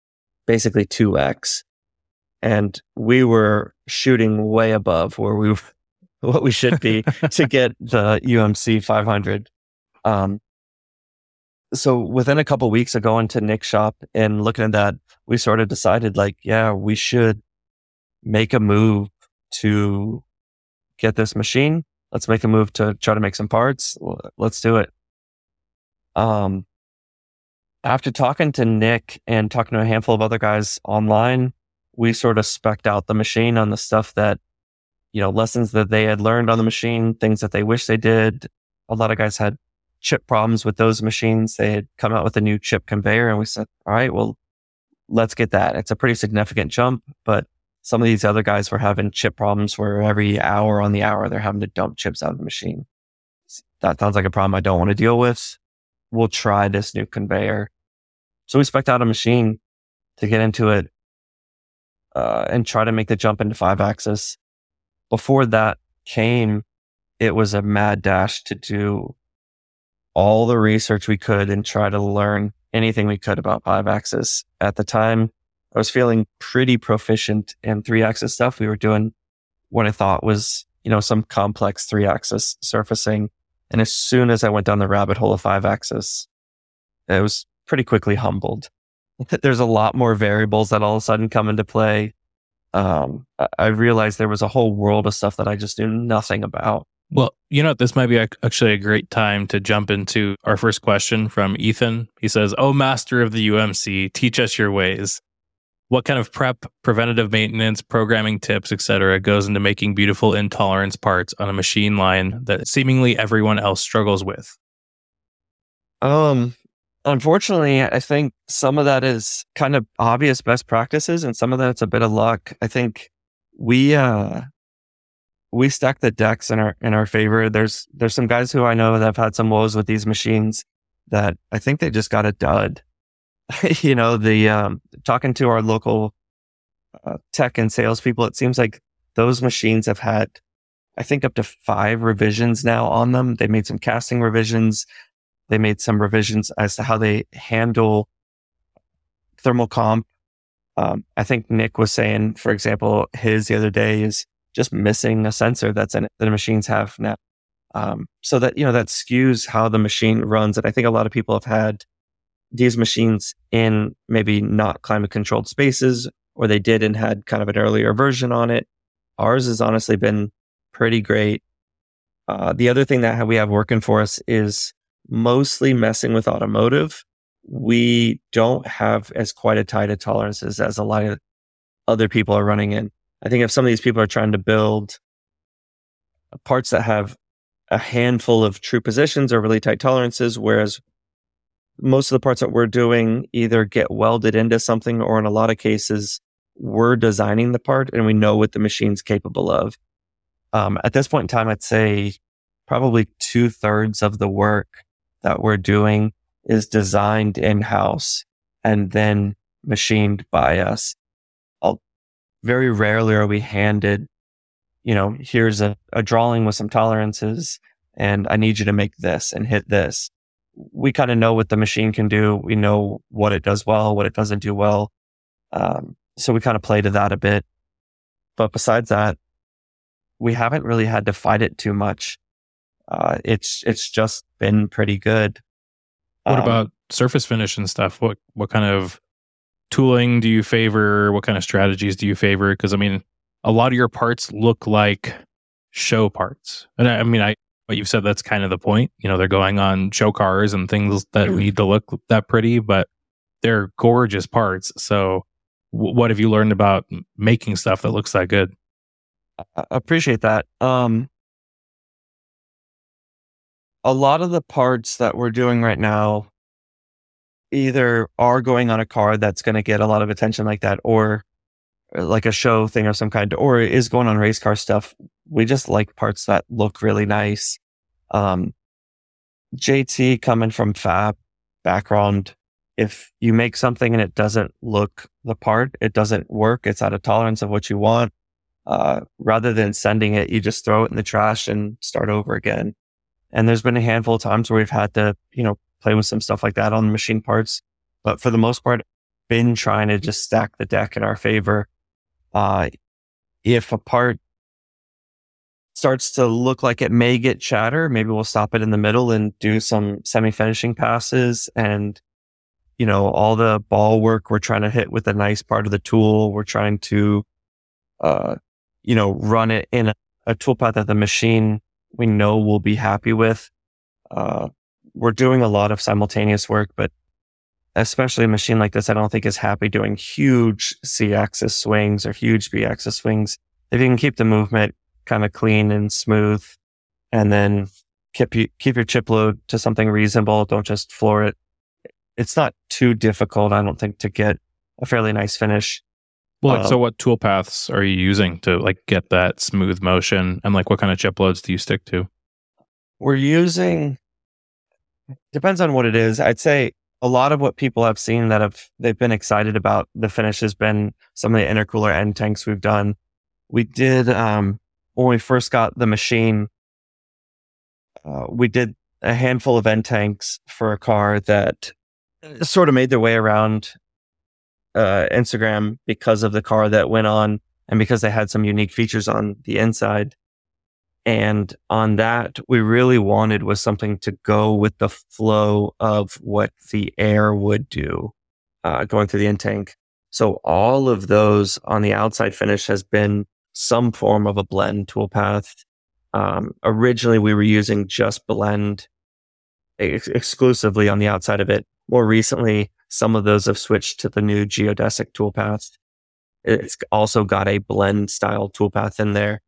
basically 2x. And we were shooting way above where we what we should be to get the UMC 500. Um, so within a couple of weeks of going to Nick's shop and looking at that, we sort of decided like, yeah, we should make a move to get this machine. Let's make a move to try to make some parts. Let's do it. Um, after talking to Nick and talking to a handful of other guys online, we sort of specked out the machine on the stuff that, you know, lessons that they had learned on the machine, things that they wish they did. A lot of guys had chip problems with those machines. They had come out with a new chip conveyor and we said, all right, well, let's get that. It's a pretty significant jump, but some of these other guys were having chip problems where every hour on the hour, they're having to dump chips out of the machine. That sounds like a problem I don't want to deal with. We'll try this new conveyor. So we spec out a machine to get into it uh, and try to make the jump into five axis. Before that came, it was a mad dash to do all the research we could and try to learn anything we could about five axis. At the time, I was feeling pretty proficient in three axis stuff. We were doing what I thought was, you know, some complex three axis surfacing. And as soon as I went down the rabbit hole of five axis, it was pretty quickly humbled. There's a lot more variables that all of a sudden come into play. Um, I realized there was a whole world of stuff that I just knew nothing about. Well, you know, this might be actually a great time to jump into our first question from Ethan. He says, Oh, master of the UMC, teach us your ways. What kind of prep, preventative maintenance, programming tips, etc., goes into making beautiful intolerance parts on a machine line that seemingly everyone else struggles with? Um, unfortunately, I think some of that is kind of obvious best practices, and some of that's a bit of luck. I think we uh we stack the decks in our in our favor. There's there's some guys who I know that have had some woes with these machines that I think they just got a dud. you know, the um, talking to our local uh, tech and salespeople, it seems like those machines have had, I think, up to five revisions now on them. They made some casting revisions. They made some revisions as to how they handle thermal comp. Um, I think Nick was saying, for example, his the other day is just missing a sensor that's in it that the machines have now. Um, so that, you know, that skews how the machine runs. And I think a lot of people have had these machines in maybe not climate controlled spaces, or they did and had kind of an earlier version on it. Ours has honestly been pretty great. Uh, the other thing that we have working for us is mostly messing with automotive. We don't have as quite a tight of tolerances as a lot of other people are running in. I think if some of these people are trying to build parts that have a handful of true positions or really tight tolerances, whereas most of the parts that we're doing either get welded into something or in a lot of cases, we're designing the part and we know what the machine's capable of. Um, at this point in time, I'd say probably two thirds of the work that we're doing is designed in house and then machined by us very rarely are we handed, you know, here's a, a drawing with some tolerances and I need you to make this and hit this. We kind of know what the machine can do. We know what it does well, what it doesn't do well. Um, so we kind of play to that a bit. But besides that, we haven't really had to fight it too much. Uh, it's, it's just been pretty good. What um, about surface finish and stuff? What, what kind of tooling do you favor? What kind of strategies do you favor? Because I mean, a lot of your parts look like show parts, and I, I mean, I what you've said that's kind of the point. You know, they're going on show cars and things that need to look that pretty, but they're gorgeous parts. So, w- what have you learned about making stuff that looks that good? I appreciate that. Um, a lot of the parts that we're doing right now either are going on a car that's going to get a lot of attention like that, or uh, like a show thing of some kind, or is going on race car stuff. We just like parts that look really nice. Um, JT coming from Fab background, if you make something and it doesn't look the part, it doesn't work, it's out of tolerance of what you want. Uh, rather than sending it, you just throw it in the trash and start over again. And there's been a handful of times where we've had to, you know, play with some stuff like that on the machine parts. But for the most part, been trying to just stack the deck in our favor. Uh, if a part starts to look like it may get chatter, maybe we'll stop it in the middle and do some semi finishing passes and, you know, all the ball work we're trying to hit with a nice part of the tool. We're trying to, uh, you know, run it in a, a toolpath that the machine we know we'll be happy with. Uh, we're doing a lot of simultaneous work, but especially a machine like this, I don't think is happy doing huge C axis swings or huge B axis swings. If you can keep the movement kind of clean and smooth. And then keep you, keep your chip load to something reasonable. Don't just floor it. It's not too difficult, I don't think, to get a fairly nice finish. Well, uh, so what tool paths are you using to like get that smooth motion and like what kind of chip loads do you stick to? We're using depends on what it is. I'd say a lot of what people have seen that have they've been excited about the finish has been some of the intercooler end tanks we've done. We did um when we first got the machine, uh, we did a handful of end tanks for a car that sort of made their way around uh, Instagram because of the car that went on and because they had some unique features on the inside. And on that, we really wanted was something to go with the flow of what the air would do uh, going through the end tank. So all of those on the outside finish has been some form of a blend toolpath. Um, originally, we were using just blend ex- exclusively on the outside of it. More recently, some of those have switched to the new geodesic toolpath. It's also got a blend style toolpath in there,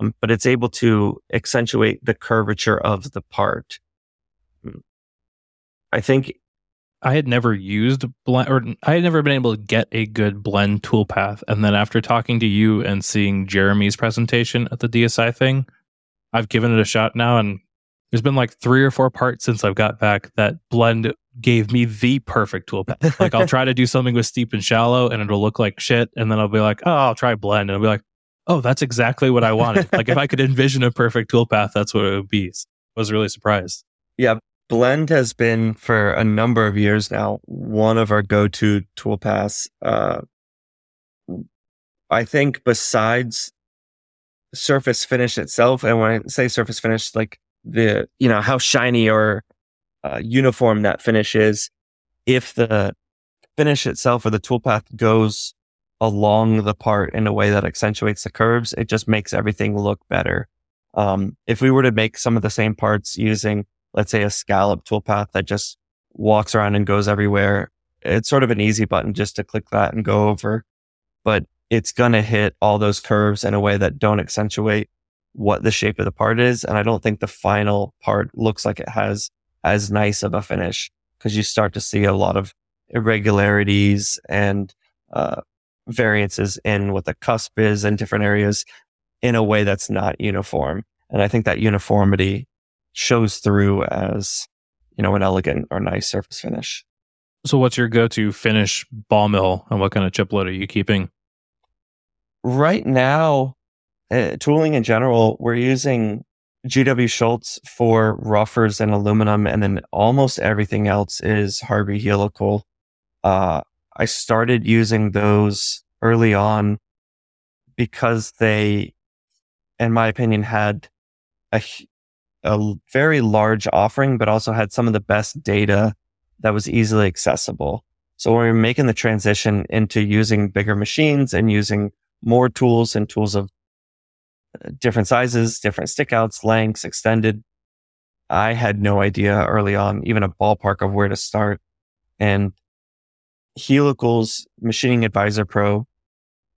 um, but it's able to accentuate the curvature of the part. Hmm. I think I had never used blend or I had never been able to get a good blend toolpath. And then after talking to you and seeing Jeremy's presentation at the DSI thing, I've given it a shot now and there's been like three or four parts since I've got back that blend gave me the perfect toolpath. Like I'll try to do something with steep and shallow and it'll look like shit. And then I'll be like, oh, I'll try blend. And I'll be like, oh, that's exactly what I wanted. like if I could envision a perfect toolpath, that's what it would be. I was really surprised. Yeah. Blend has been for a number of years now one of our go-to toolpaths. Uh, I think besides surface finish itself, and when I say surface finish, like the you know how shiny or uh, uniform that finish is, if the finish itself or the toolpath goes along the part in a way that accentuates the curves, it just makes everything look better. Um, if we were to make some of the same parts using let's say a scallop toolpath that just walks around and goes everywhere. It's sort of an easy button just to click that and go over, but it's going to hit all those curves in a way that don't accentuate what the shape of the part is. And I don't think the final part looks like it has as nice of a finish because you start to see a lot of irregularities and uh, variances in what the cusp is in different areas in a way that's not uniform. And I think that uniformity shows through as, you know, an elegant or nice surface finish. So what's your go-to finish ball mill and what kind of chip load are you keeping? Right now, uh, tooling in general, we're using GW Schultz for roughers and aluminum, and then almost everything else is Harvey helical. Uh, I started using those early on because they, in my opinion, had a a very large offering, but also had some of the best data that was easily accessible. So when we were making the transition into using bigger machines and using more tools and tools of different sizes, different stickouts, lengths, extended, I had no idea early on, even a ballpark of where to start. And Helical's Machining Advisor Pro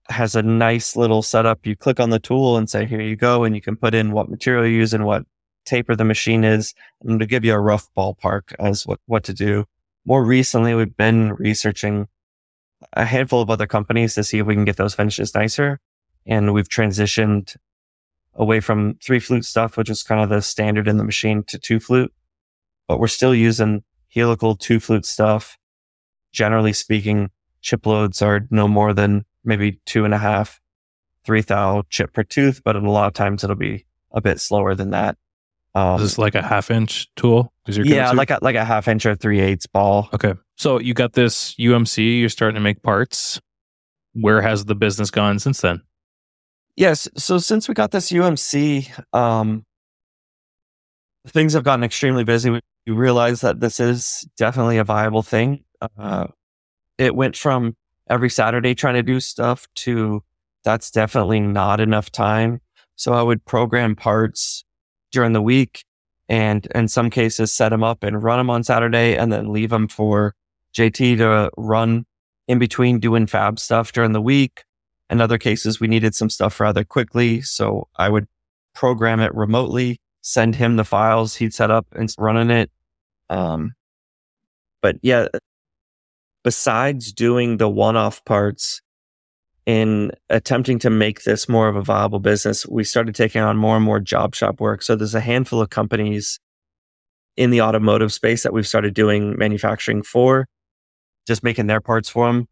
has a nice little setup. You click on the tool and say, here you go. And you can put in what material you use and what taper the machine is and to give you a rough ballpark as what, what to do. More recently, we've been researching a handful of other companies to see if we can get those finishes nicer. And we've transitioned away from three flute stuff, which is kind of the standard in the machine to two flute, but we're still using helical two flute stuff. Generally speaking, chip loads are no more than maybe two and a half, three thou chip per tooth, but a lot of times it'll be a bit slower than that. Um, is this like a half inch tool? Is your yeah, like a, like a half inch or three eighths ball. Okay. So you got this UMC, you're starting to make parts. Where has the business gone since then? Yes. So since we got this UMC, um, things have gotten extremely busy. We, realized that this is definitely a viable thing. Uh, it went from every Saturday trying to do stuff to that's definitely not enough time. So I would program parts during the week and in some cases set them up and run them on Saturday and then leave them for JT to run in between doing fab stuff during the week. In other cases, we needed some stuff rather quickly. So I would program it remotely, send him the files he'd set up and running it. Um, but yeah, besides doing the one off parts in attempting to make this more of a viable business, we started taking on more and more job shop work. So there's a handful of companies in the automotive space that we've started doing manufacturing for, just making their parts for them.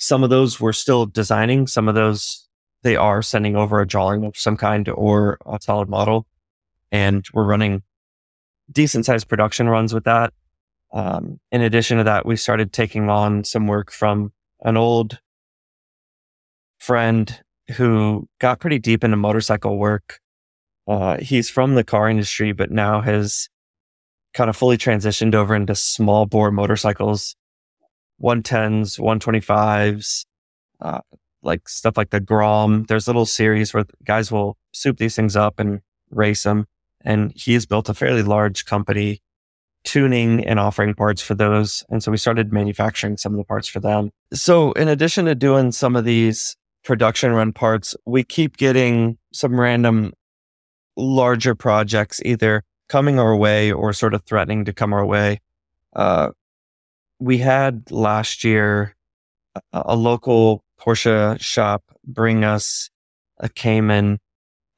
Some of those we're still designing. Some of those they are sending over a drawing of some kind or a solid model. And we're running decent sized production runs with that. Um, in addition to that, we started taking on some work from an old friend who got pretty deep into motorcycle work. Uh, he's from the car industry, but now has kind of fully transitioned over into small bore motorcycles, 110s, 125s, uh, like stuff like the Grom. There's little series where guys will soup these things up and race them. And he has built a fairly large company tuning and offering parts for those. And so we started manufacturing some of the parts for them. So in addition to doing some of these production run parts, we keep getting some random larger projects either coming our way or sort of threatening to come our way. Uh, we had last year a, a, local Porsche shop bring us a Cayman.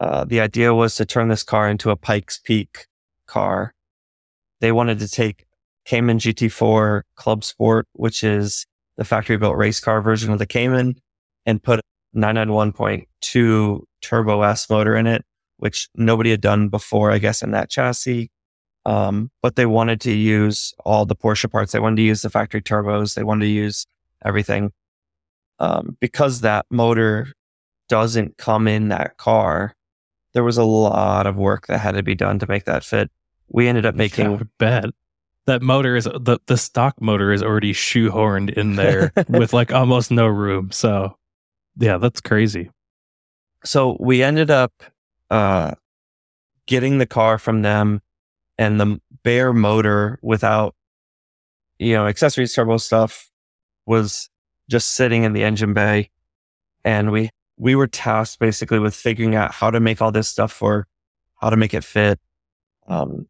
Uh, the idea was to turn this car into a Pikes Peak car they wanted to take Cayman GT4 Club Sport, which is the factory built race car version of the Cayman, and put 991.2 Turbo S motor in it, which nobody had done before, I guess, in that chassis. Um, but they wanted to use all the Porsche parts. They wanted to use the factory turbos. They wanted to use everything. Um, because that motor doesn't come in that car, there was a lot of work that had to be done to make that fit we ended up making yeah, bad. That motor is the the stock motor is already shoehorned in there with like almost no room. So yeah, that's crazy. So we ended up uh, getting the car from them and the bare motor without you know accessories turbo stuff was just sitting in the engine bay and we we were tasked basically with figuring out how to make all this stuff for how to make it fit um,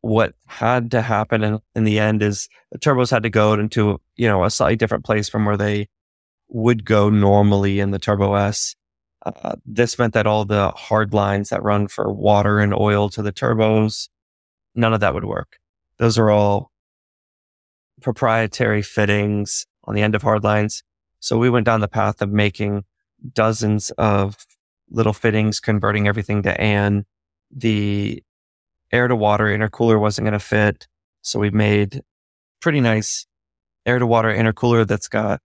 what had to happen in, in the end is the turbos had to go into, you know, a slightly different place from where they would go normally in the Turbo S. Uh, this meant that all the hard lines that run for water and oil to the turbos, none of that would work. Those are all proprietary fittings on the end of hard lines. So we went down the path of making dozens of little fittings, converting everything to AN. The air to water intercooler wasn't going to fit. So we made pretty nice air to water intercooler that's got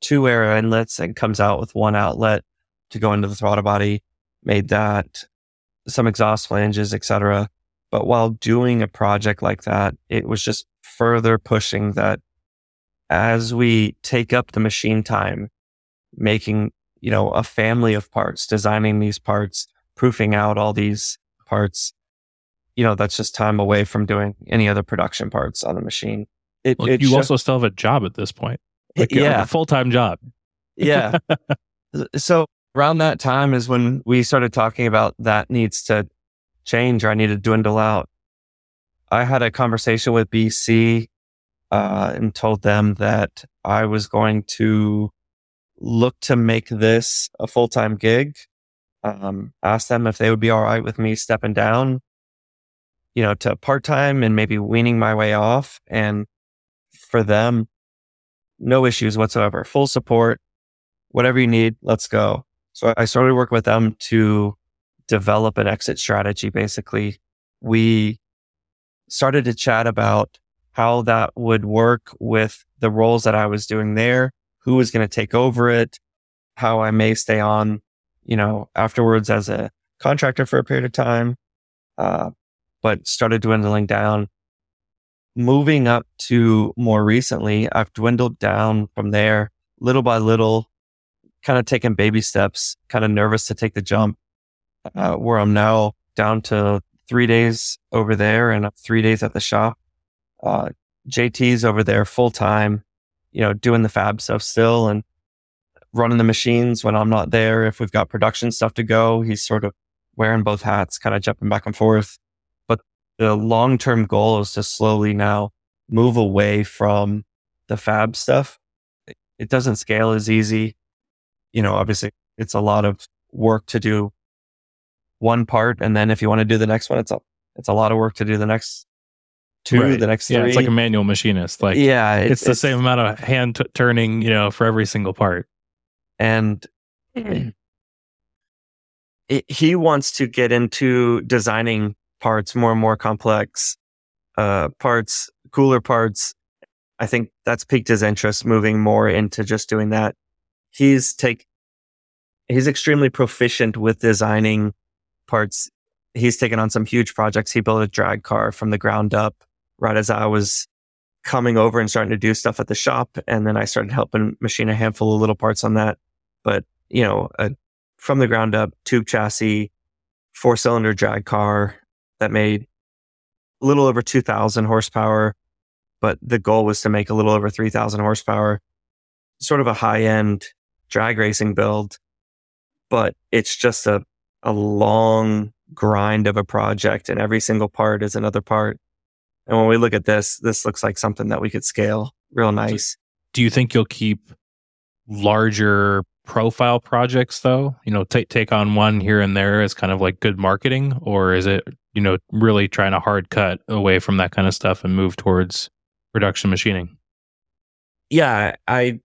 two air inlets and comes out with one outlet to go into the throttle body. Made that some exhaust flanges, etc. But while doing a project like that, it was just further pushing that as we take up the machine time, making, you know, a family of parts, designing these parts, proofing out all these parts, you know, that's just time away from doing any other production parts on the machine. It, well, you also still have a job at this point. like yeah. a full time job. yeah. so around that time is when we started talking about that needs to change or I need to dwindle out. I had a conversation with BC uh, and told them that I was going to look to make this a full time gig. Um, ask them if they would be all right with me stepping down, you know, to part time and maybe weaning my way off. And for them, no issues whatsoever, full support, whatever you need, let's go. So I started working with them to develop an exit strategy. Basically, we started to chat about how that would work with the roles that I was doing there, who was going to take over it, how I may stay on, you know, afterwards as a contractor for a period of time, uh, but started dwindling down. Moving up to more recently, I've dwindled down from there little by little, kind of taking baby steps, kind of nervous to take the jump, uh, where I'm now down to three days over there and three days at the shop. Uh, JT's over there full time, you know, doing the fab stuff still and running the machines when I'm not there. If we've got production stuff to go, he's sort of wearing both hats, kind of jumping back and forth. But the long term goal is to slowly now move away from the fab stuff. It doesn't scale as easy. You know, obviously it's a lot of work to do one part. And then if you want to do the next one, it's a, it's a lot of work to do the next two, Right. the next Yeah, it's like a manual machinist. Like yeah, it's, the same amount of hand t- turning, you know, for every single part. and it, he wants to get into designing parts more and more complex uh, parts, cooler parts. I think that's piqued his interest, moving more into just doing that. He's take he's extremely proficient with designing parts. He's taken on some huge projects. He built a drag car from the ground up right as I was coming over and starting to do stuff at the shop. And then I started helping machine a handful of little parts on that. But, you know, a, from the ground up tube chassis, four cylinder drag car that made a little over 2000 horsepower. But the goal was to make a little over 3000 horsepower, sort of a high end drag racing build. But it's just a, a long grind of a project and every single part is another part. And when we look at this, this looks like something that we could scale real nice. Do you think you'll keep larger profile projects though? You know, take take on one here and there as kind of like good marketing, or is it you know really trying to hard cut away from that kind of stuff and move towards production machining? Yeah, I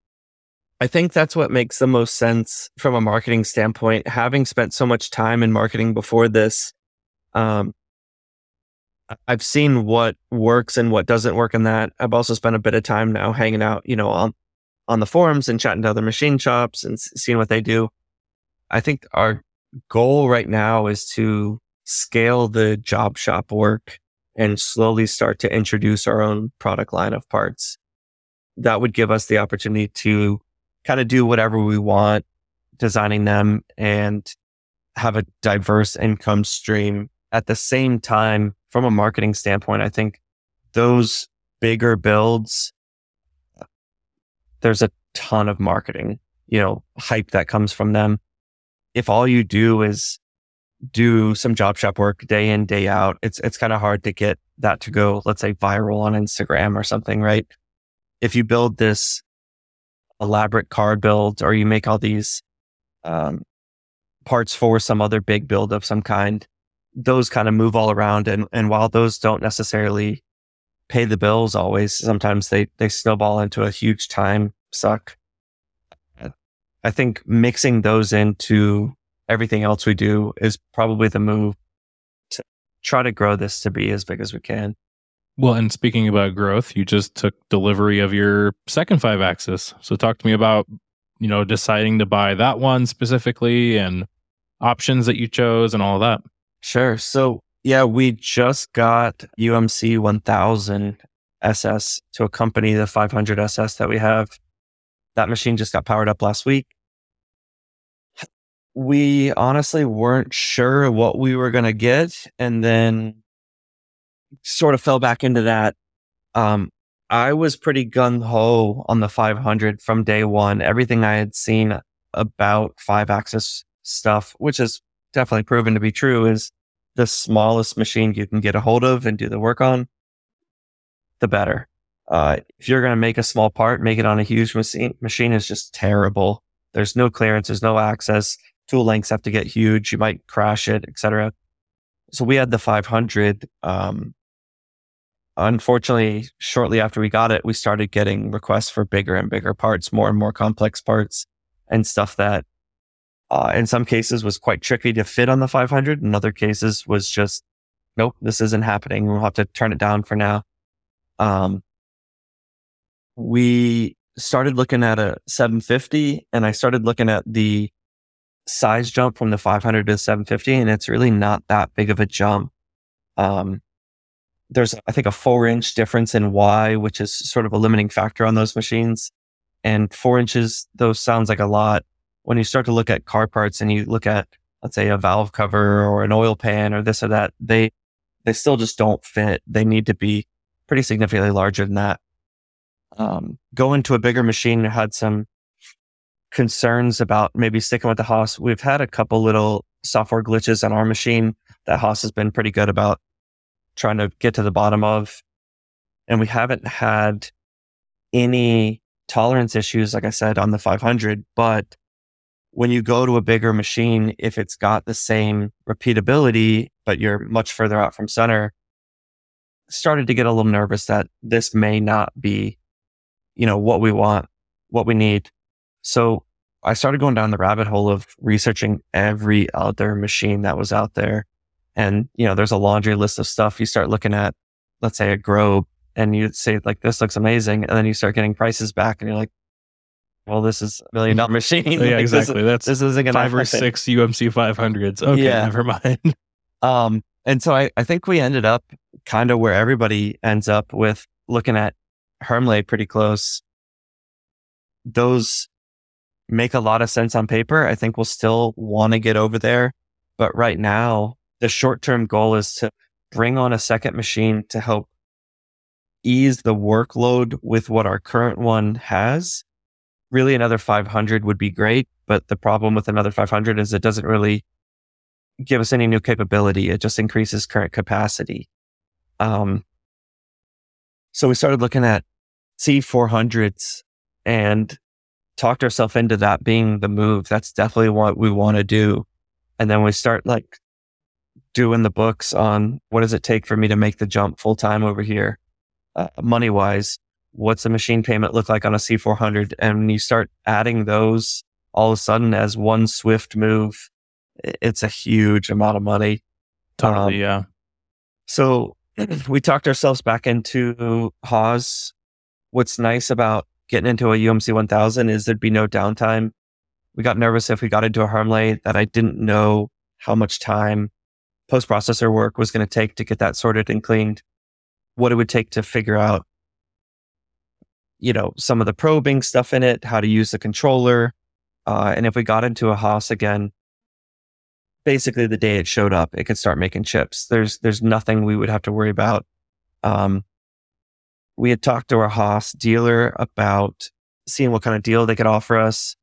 I think that's what makes the most sense from a marketing standpoint. Having spent so much time in marketing before this, um, I've seen what works and what doesn't work in that. I've also spent a bit of time now hanging out, you know, on on the forums and chatting to other machine shops and seeing what they do. I think our goal right now is to scale the job shop work and slowly start to introduce our own product line of parts. That would give us the opportunity to kind of do whatever we want, designing them and have a diverse income stream. At the same time, from a marketing standpoint, I think those bigger builds, there's a ton of marketing, you know, hype that comes from them. If all you do is do some job shop work day in, day out, it's, it's kind of hard to get that to go, let's say viral on Instagram or something, right? If you build this elaborate car builds or you make all these, um, parts for some other big build of some kind, those kind of move all around. And, and while those don't necessarily pay the bills always, sometimes they, they snowball into a huge time suck. I think mixing those into everything else we do is probably the move to try to grow this to be as big as we can. Well, and speaking about growth, you just took delivery of your second five axis. So talk to me about, you know, deciding to buy that one specifically and options that you chose and all that. Sure. So yeah, we just got UMC 1000 SS to accompany the 500 SS that we have. That machine just got powered up last week. We honestly weren't sure what we were going to get and then sort of fell back into that. Um, I was pretty gun ho on the 500 from day one. Everything I had seen about five axis stuff, which is definitely proven to be true, is the smallest machine you can get a hold of and do the work on, the better. Uh, if you're going to make a small part, make it on a huge machine. Machine is just terrible. There's no clearance. There's no access. Tool lengths have to get huge. You might crash it, etc. So we had the 500. Um, unfortunately, shortly after we got it, we started getting requests for bigger and bigger parts, more and more complex parts, and stuff that, uh, in some cases, was quite tricky to fit on the 500. In other cases, was just, nope, this isn't happening. We'll have to turn it down for now. Um, we started looking at a 750 and I started looking at the size jump from the 500 to the 750 and it's really not that big of a jump. Um, there's, I think, a four inch difference in Y, which is sort of a limiting factor on those machines. And four inches, though, sounds like a lot. When you start to look at car parts and you look at, let's say, a valve cover or an oil pan or this or that, they, they still just don't fit. They need to be pretty significantly larger than that. Um, going to a bigger machine had some concerns about maybe sticking with the Haas. We've had a couple little software glitches on our machine that Haas has been pretty good about trying to get to the bottom of. And we haven't had any tolerance issues, like I said, on the 500. But when you go to a bigger machine, if it's got the same repeatability, but you're much further out from center, started to get a little nervous that this may not be, you know, what we want, what we need. So I started going down the rabbit hole of researching every other machine that was out there and, you know, there's a laundry list of stuff. You start looking at, let's say a GROB and you say like, this looks amazing. And then you start getting prices back and you're like, well, this is a million dollar machine. yeah, like, exactly. This, That's this isn't going five or six UMC 500s. Okay, Yeah. never mind. Um, and so I, I think we ended up kind of where everybody ends up with looking at Hermle pretty close. Those make a lot of sense on paper. I think we'll still want to get over there. But right now, the short term goal is to bring on a second machine to help ease the workload with what our current one has. Really, another 500 would be great. But the problem with another 500 is it doesn't really give us any new capability. It just increases current capacity. Um, so we started looking at C400s and talked ourselves into that being the move. That's definitely what we want to do. And then we start like doing the books on what does it take for me to make the jump full time over here, uh, money wise. What's a machine payment look like on a C400? And when you start adding those all of a sudden as one swift move, it's a huge amount of money. Totally. Um, yeah. So we talked ourselves back into Haas. What's nice about getting into a UMC 1000 is there'd be no downtime. We got nervous if we got into a Hermle that I didn't know how much time post processor work was going to take to get that sorted and cleaned, what it would take to figure out, you know, some of the probing stuff in it, how to use the controller. Uh, and if we got into a Haas again, basically the day it showed up, it could start making chips. There's there's nothing we would have to worry about. Um, we had talked to our Haas dealer about seeing what kind of deal they could offer us.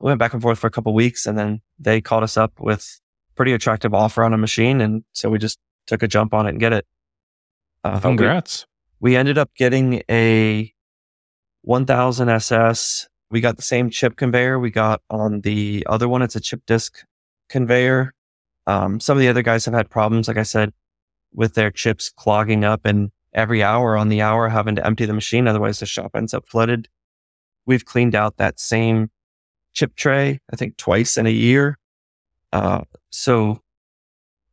We went back and forth for a couple weeks, and then they called us up with pretty attractive offer on a machine, and so we just took a jump on it and get it. Uh, we- Congrats. we ended up getting a 1000 SS. We got the same chip conveyor we got on the other one. It's a chip disk conveyor. Um, some of the other guys have had problems, like I said, with their chips clogging up and every hour on the hour having to empty the machine. Otherwise the shop ends up flooded. We've cleaned out that same chip tray, I think twice in a year. Uh, so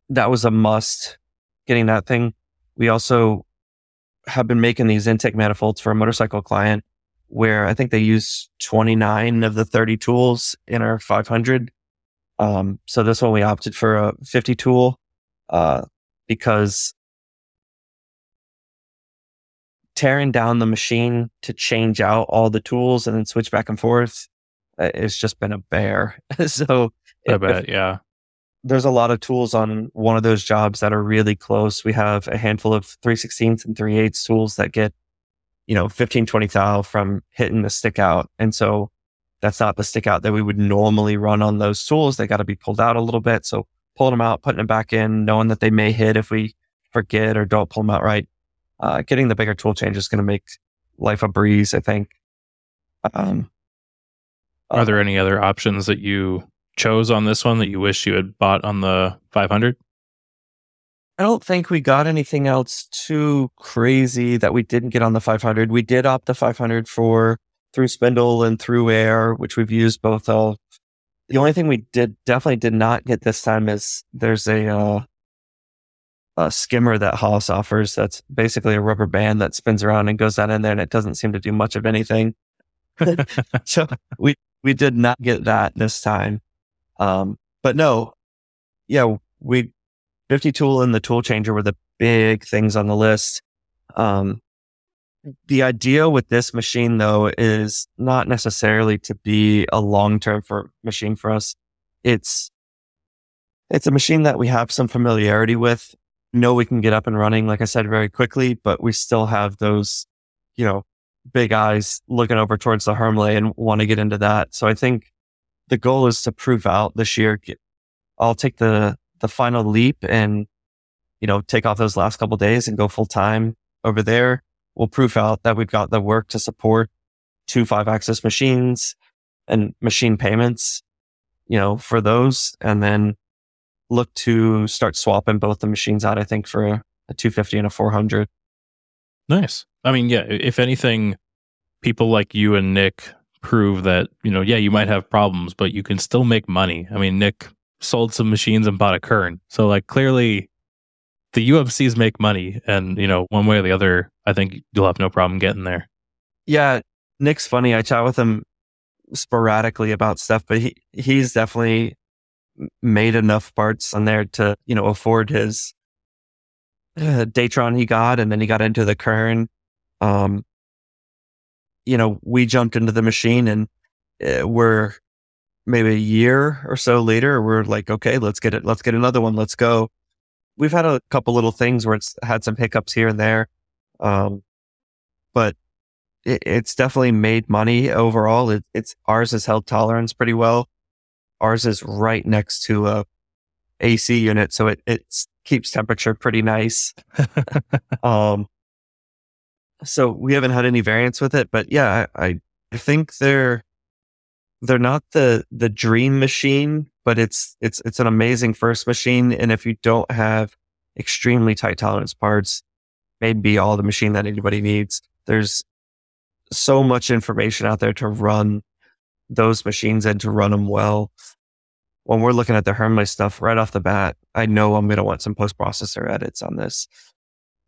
that was a must getting that thing. We also have been making these intake manifolds for a motorcycle client where I think they use 29 of the 30 tools in our 500. Um, so this one we opted for a 50 tool, uh, because tearing down the machine to change out all the tools and then switch back and forth, uh, it's just been a bear. so I if- bet. Yeah. There's a lot of tools on one of those jobs that are really close. We have a handful of 316ths and 3 8 tools that get you know, 15, 20 thou from hitting the stick out. And so that's not the stick out that we would normally run on those tools. They got to be pulled out a little bit. So pulling them out, putting them back in, knowing that they may hit if we forget or don't pull them out right. Uh, getting the bigger tool change is going to make life a breeze, I think. Um, Are there any other options that you chose on this one that you wish you had bought on the 500? I don't think we got anything else too crazy that we didn't get on the 500. We did opt the 500 for through spindle and through air, which we've used both of. The only thing we did definitely did not get this time is there's a uh, a skimmer that Haas offers. That's basically a rubber band that spins around and goes down in there, and it doesn't seem to do much of anything. so we we did not get that this time. Um, but no, yeah, we 50 tool and the tool changer were the big things on the list. Um, the idea with this machine though is not necessarily to be a long-term for machine for us. It's, it's a machine that we have some familiarity with, know we can get up and running, like I said, very quickly, but we still have those, you know, big eyes looking over towards the Hermle and want to get into that. So I think the goal is to prove out this year. I'll take the the final leap and, you know, take off those last couple days and go full time over there. We'll prove out that we've got the work to support two five axis machines and machine payments, you know, for those. And then look to start swapping both the machines out, I think, for a, a 250 and a 400. Nice. I mean, yeah, if anything, people like you and Nick prove that, you know, yeah, you might have problems, but you can still make money. I mean, Nick sold some machines and bought a Kern. So like clearly the UMC's make money and you know, one way or the other, I think you'll have no problem getting there. Yeah. Nick's funny. I chat with him sporadically about stuff, but he he's definitely made enough parts on there to, you know, afford his uh, Datron he got and then he got into the Kern. Um you know, we jumped into the machine and uh, we're maybe a year or so later, we're like, okay, let's get it. Let's get another one. Let's go. We've had a couple little things where it's had some hiccups here and there. Um, but it, it's definitely made money overall. It, it's ours has held tolerance pretty well. Ours is right next to a AC unit. So it, it keeps temperature pretty nice. um, so we haven't had any variance with it, but yeah, I, I think they're, they're not the the dream machine, but it's it's it's an amazing first machine. And if you don't have extremely tight tolerance parts, maybe all the machine that anybody needs. There's so much information out there to run those machines and to run them well. When we're looking at the Hermle stuff right off the bat, I know I'm going to want some post processor edits on this.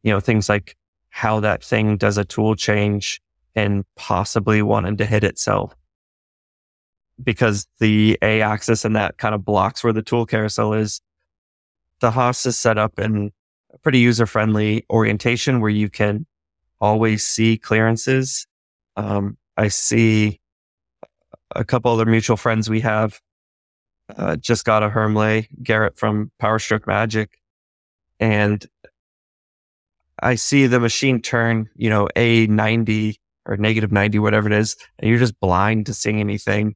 You know, things like how that thing does a tool change and possibly wanting to hit itself because the A axis and that kind of blocks where the tool carousel is. The Haas is set up in a pretty user friendly orientation where you can always see clearances. Um, I see a couple other mutual friends we have uh, just got a Hermle, Garrett from Powerstroke Magic. And I see the machine turn, you know, A 90 or negative 90, whatever it is, and you're just blind to seeing anything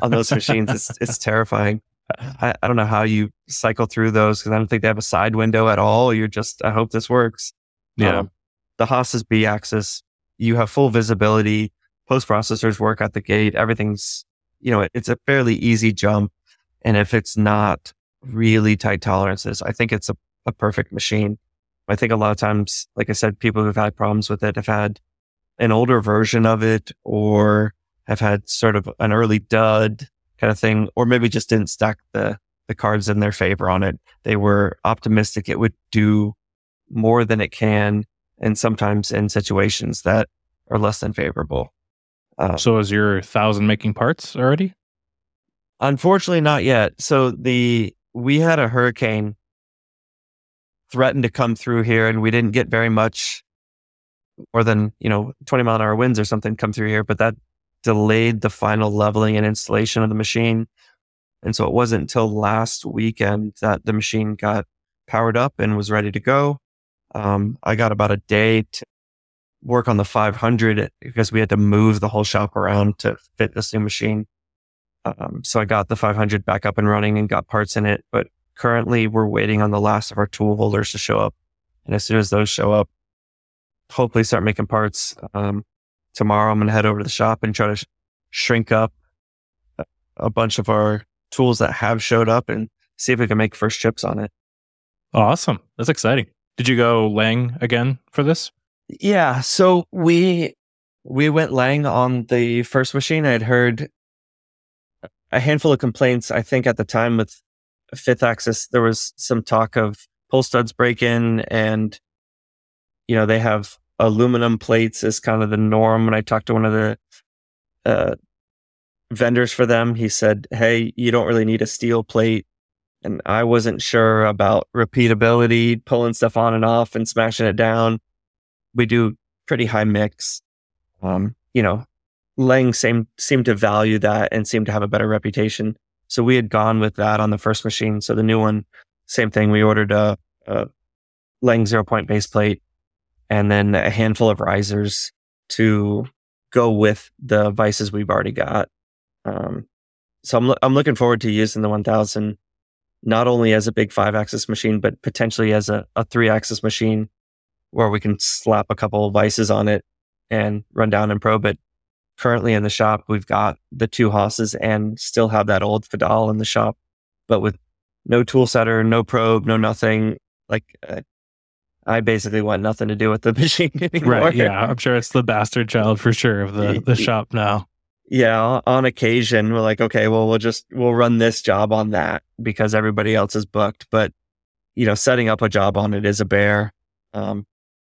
on those machines. It's, it's terrifying. I, I, don't know how you cycle through those because I don't think they have a side window at all. You're just, I hope this works. Yeah. Um, the Haas is B axis. You have full visibility. Post processors work at the gate. Everything's, you know, it, it's a fairly easy jump. And if it's not really tight tolerances, I think it's a, a perfect machine. I think a lot of times, like I said, people who've had problems with it have had an older version of it or have had sort of an early dud kind of thing, or maybe just didn't stack the, the cards in their favor on it. They were optimistic it would do more than it can. And sometimes in situations that are less than favorable. Uh, so is your thousand making parts already? Unfortunately, not yet. So the, we had a hurricane threatened to come through here and we didn't get very much more than, you know, 20 mile an hour winds or something come through here, but that delayed the final leveling and installation of the machine. And so it wasn't until last weekend that the machine got powered up and was ready to go. Um, I got about a day to work on the 500 because we had to move the whole shop around to fit this new machine. Um, so I got the 500 back up and running and got parts in it. But currently we're waiting on the last of our tool holders to show up. And as soon as those show up, hopefully start making parts. Um, tomorrow I'm going to head over to the shop and try to sh- shrink up a bunch of our tools that have showed up and see if we can make first chips on it. Awesome. That's exciting. Did you go Lang again for this? Yeah. So we, we went Lang on the first machine. I had heard a handful of complaints. I think at the time with fifth axis, there was some talk of pull studs break in and, you know, they have aluminum plates as kind of the norm. When I talked to one of the uh, vendors for them, he said, Hey, you don't really need a steel plate. And I wasn't sure about repeatability, pulling stuff on and off and smashing it down. We do pretty high mix. Um, you know, Lang seemed, seemed to value that and seemed to have a better reputation. So we had gone with that on the first machine. So the new one, same thing. We ordered a, a Lang zero point base plate and then a handful of risers to go with the vices we've already got. Um, so I'm, lo- I'm looking forward to using the 1000 not only as a big five axis machine, but potentially as a, a three axis machine where we can slap a couple of vices on it and run down and probe it. Currently in the shop, we've got the two Haases and still have that old Fadal in the shop, but with no tool setter, no probe, no nothing. Like uh, I basically want nothing to do with the machine anymore. Right. Yeah. I'm sure it's the bastard child for sure of the, the shop now. Yeah. On occasion, we're like, okay, well, we'll just, we'll run this job on that because everybody else is booked. But, you know, setting up a job on it is a bear. Um,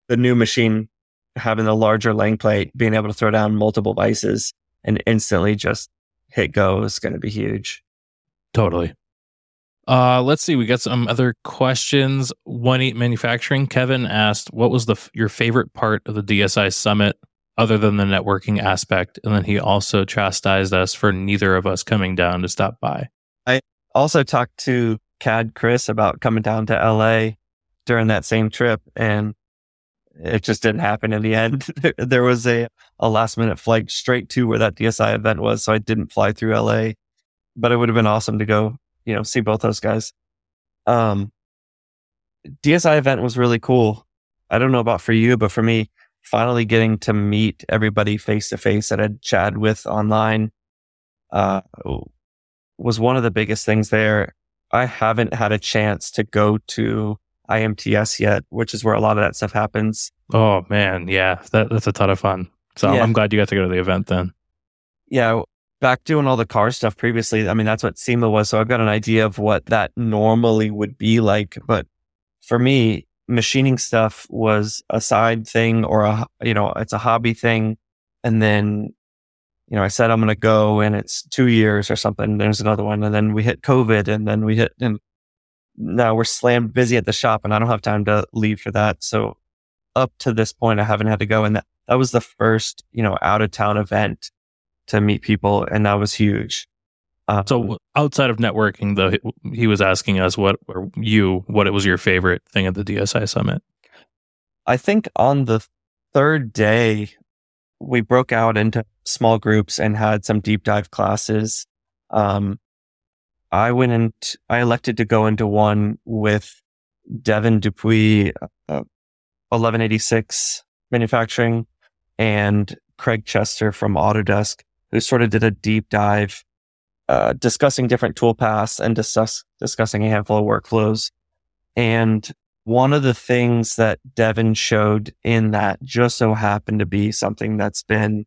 the new machine having the larger Lang plate, being able to throw down multiple vices and instantly just hit go is going to be huge. Totally. Uh, let's see. We got some other questions. One Eight Manufacturing. Kevin asked, "What was the your favorite part of the DSI summit, other than the networking aspect?" And then he also chastised us for neither of us coming down to stop by. I also talked to CAD Chris about coming down to LA during that same trip, and it just didn't happen in the end. there was a a last minute flight straight to where that DSI event was, so I didn't fly through LA. But it would have been awesome to go you know, see both those guys. Um, DSI event was really cool. I don't know about for you, but for me, finally getting to meet everybody face to face that I'd chatted with online, uh, was one of the biggest things there. I haven't had a chance to go to IMTS yet, which is where a lot of that stuff happens. Oh man, yeah, that, that's a ton of fun. So yeah. I'm glad you got to go to the event then. Yeah, back doing all the car stuff previously, I mean, that's what SEMA was. So I've got an idea of what that normally would be like. But for me, machining stuff was a side thing or a, you know, it's a hobby thing. And then, you know, I said, I'm going to go and it's two years or something. There's another one. And then we hit COVID and then we hit, and now we're slammed busy at the shop and I don't have time to leave for that. So up to this point, I haven't had to go. And that, that was the first, you know, out of town event to meet people, and that was huge. Um, so outside of networking, though, he was asking us what, or you, what it was your favorite thing at the DSI summit. I think on the third day, we broke out into small groups and had some deep dive classes. Um, I went and I elected to go into one with Devin Dupuis, uh, 1186 manufacturing and Craig Chester from Autodesk who sort of did a deep dive, uh, discussing different tool paths and discuss, discussing a handful of workflows. And one of the things that Devin showed in that just so happened to be something that's been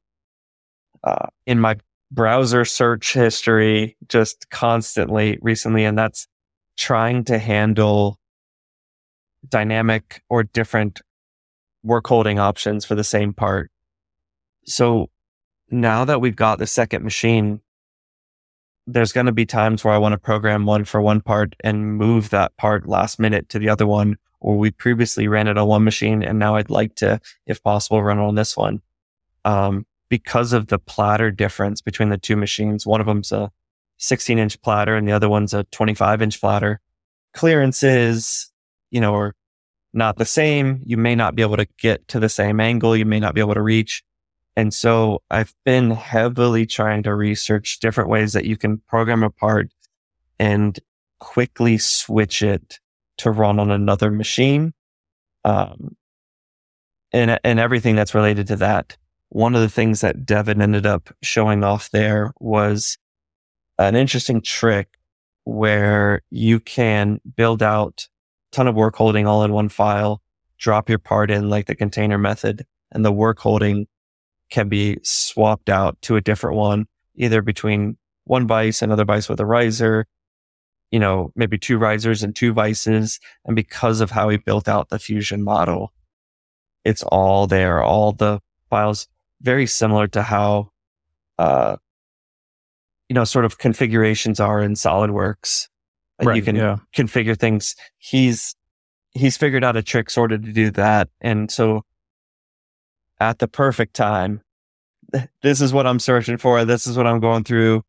uh, in my browser search history just constantly recently. And that's trying to handle dynamic or different work holding options for the same part. So now that we've got the second machine, there's going to be times where I want to program one for one part and move that part last minute to the other one. Or we previously ran it on one machine and now I'd like to, if possible, run on this one. Um, because of the platter difference between the two machines, one of them's a 16 inch platter and the other one's a 25 inch platter. Clearances, you know, or not the same. You may not be able to get to the same angle. You may not be able to reach. And so I've been heavily trying to research different ways that you can program a part and quickly switch it to run on another machine. Um, and, and everything that's related to that. One of the things that Devin ended up showing off there was an interesting trick where you can build out a ton of work holding all in one file, drop your part in like the container method, and the work holding can be swapped out to a different one, either between one vice, and another vice with a riser, you know, maybe two risers and two vices. And because of how he built out the fusion model, it's all there, all the files very similar to how, uh, you know, sort of configurations are in SolidWorks. Right, you can yeah. configure things. He's, he's figured out a trick sort of to do that. And so at the perfect time, this is what I'm searching for. This is what I'm going through.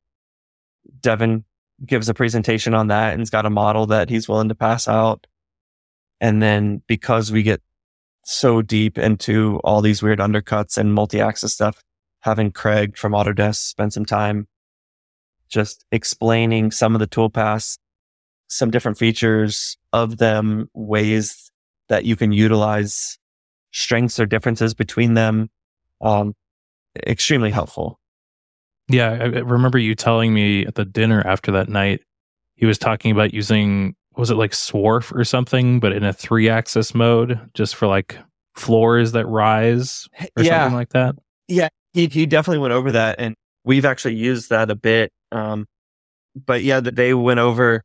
Devin gives a presentation on that and he's got a model that he's willing to pass out. And then because we get so deep into all these weird undercuts and multi-axis stuff, having Craig from Autodesk spend some time just explaining some of the toolpaths, some different features of them, ways that you can utilize strengths or differences between them. Um, extremely helpful. Yeah, I remember you telling me at the dinner after that night, he was talking about using was it like Swarf or something, but in a three axis mode, just for like floors that rise or yeah. something like that. Yeah, he, he definitely went over that, and we've actually used that a bit. Um, but yeah, that they went over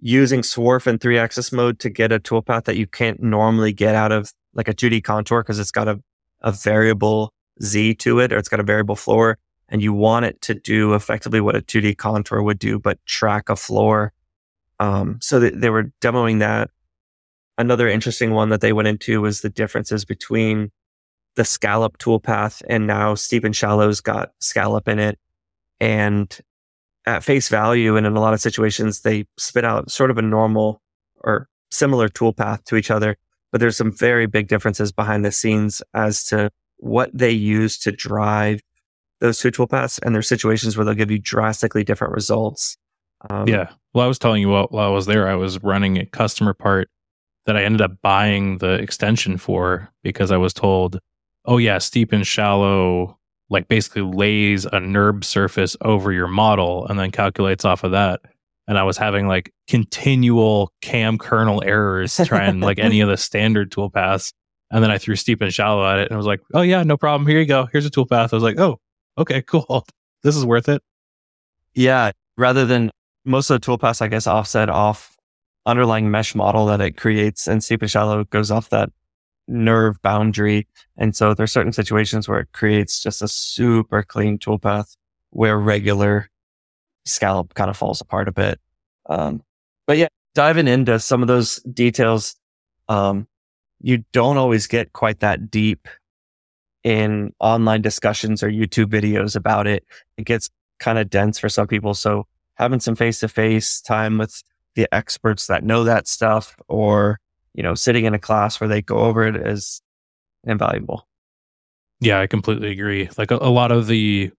using Swarf in three axis mode to get a toolpath that you can't normally get out of like a 2D contour because it's got a, a variable Z to it or it's got a variable floor and you want it to do effectively what a 2D contour would do, but track a floor um, so th- they were demoing that. Another interesting one that they went into was the differences between the scallop toolpath and now steep and shallow's got scallop in it. And at face value, and in a lot of situations, they spit out sort of a normal or similar toolpath to each other. But there's some very big differences behind the scenes as to what they use to drive those two toolpaths. And there's situations where they'll give you drastically different results. Um, yeah. Well, I was telling you while, while I was there, I was running a customer part that I ended up buying the extension for because I was told, oh, yeah, steep and shallow, like basically lays a NURB surface over your model and then calculates off of that. And I was having like continual cam kernel errors trying like any of the standard toolpaths. And then I threw steep and shallow at it and I was like, oh, yeah, no problem. Here you go. Here's a toolpath. I was like, oh, okay, cool. This is worth it. Yeah. Rather than most of the toolpaths, I guess, offset off underlying mesh model that it creates, and and Shallow goes off that NURB boundary. And so there's certain situations where it creates just a super clean toolpath where regular scallop kind of falls apart a bit. Um, but yeah, diving into some of those details, um, you don't always get quite that deep in online discussions or YouTube videos about it. It gets kind of dense for some people. So having some face to face time with the experts that know that stuff or, you know, sitting in a class where they go over it is invaluable. Yeah, I completely agree. Like a, a lot of the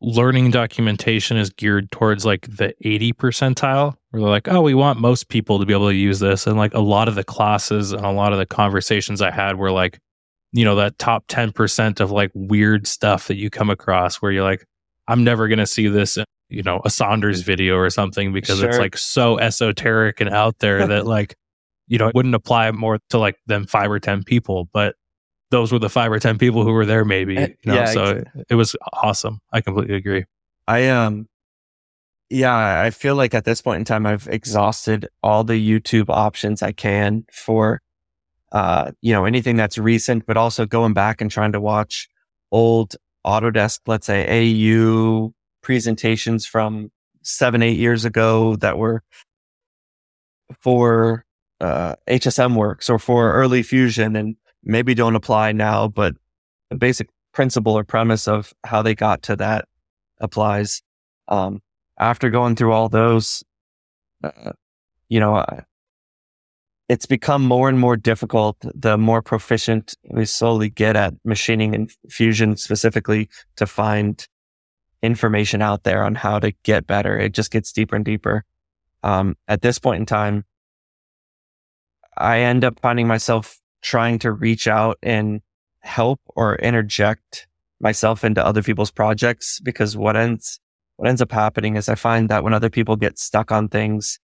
learning documentation is geared towards like the 80 percentile where they're like, oh, we want most people to be able to use this. And like a lot of the classes and a lot of the conversations I had were like, you know, that top 10% of like weird stuff that you come across where you're like, I'm never going to see this you know, a Saunders video or something because sure. it's like so esoteric and out there that like, you know, it wouldn't apply more to like them five or 10 people, but those were the five or 10 people who were there maybe, eh, you know, yeah, so exactly. it was awesome. I completely agree. I, um, yeah, I feel like at this point in time, I've exhausted all the YouTube options I can for, uh, you know, anything that's recent, but also going back and trying to watch old Autodesk, let's say AU presentations from seven, eight years ago that were for uh, HSM works or for early fusion and maybe don't apply now, but the basic principle or premise of how they got to that applies. Um, after going through all those, uh, you know, it's become more and more difficult the more proficient we slowly get at machining and fusion specifically to find information out there on how to get better. It just gets deeper and deeper. Um, at this point in time, I end up finding myself trying to reach out and help or interject myself into other people's projects because what ends what ends up happening is I find that when other people get stuck on things,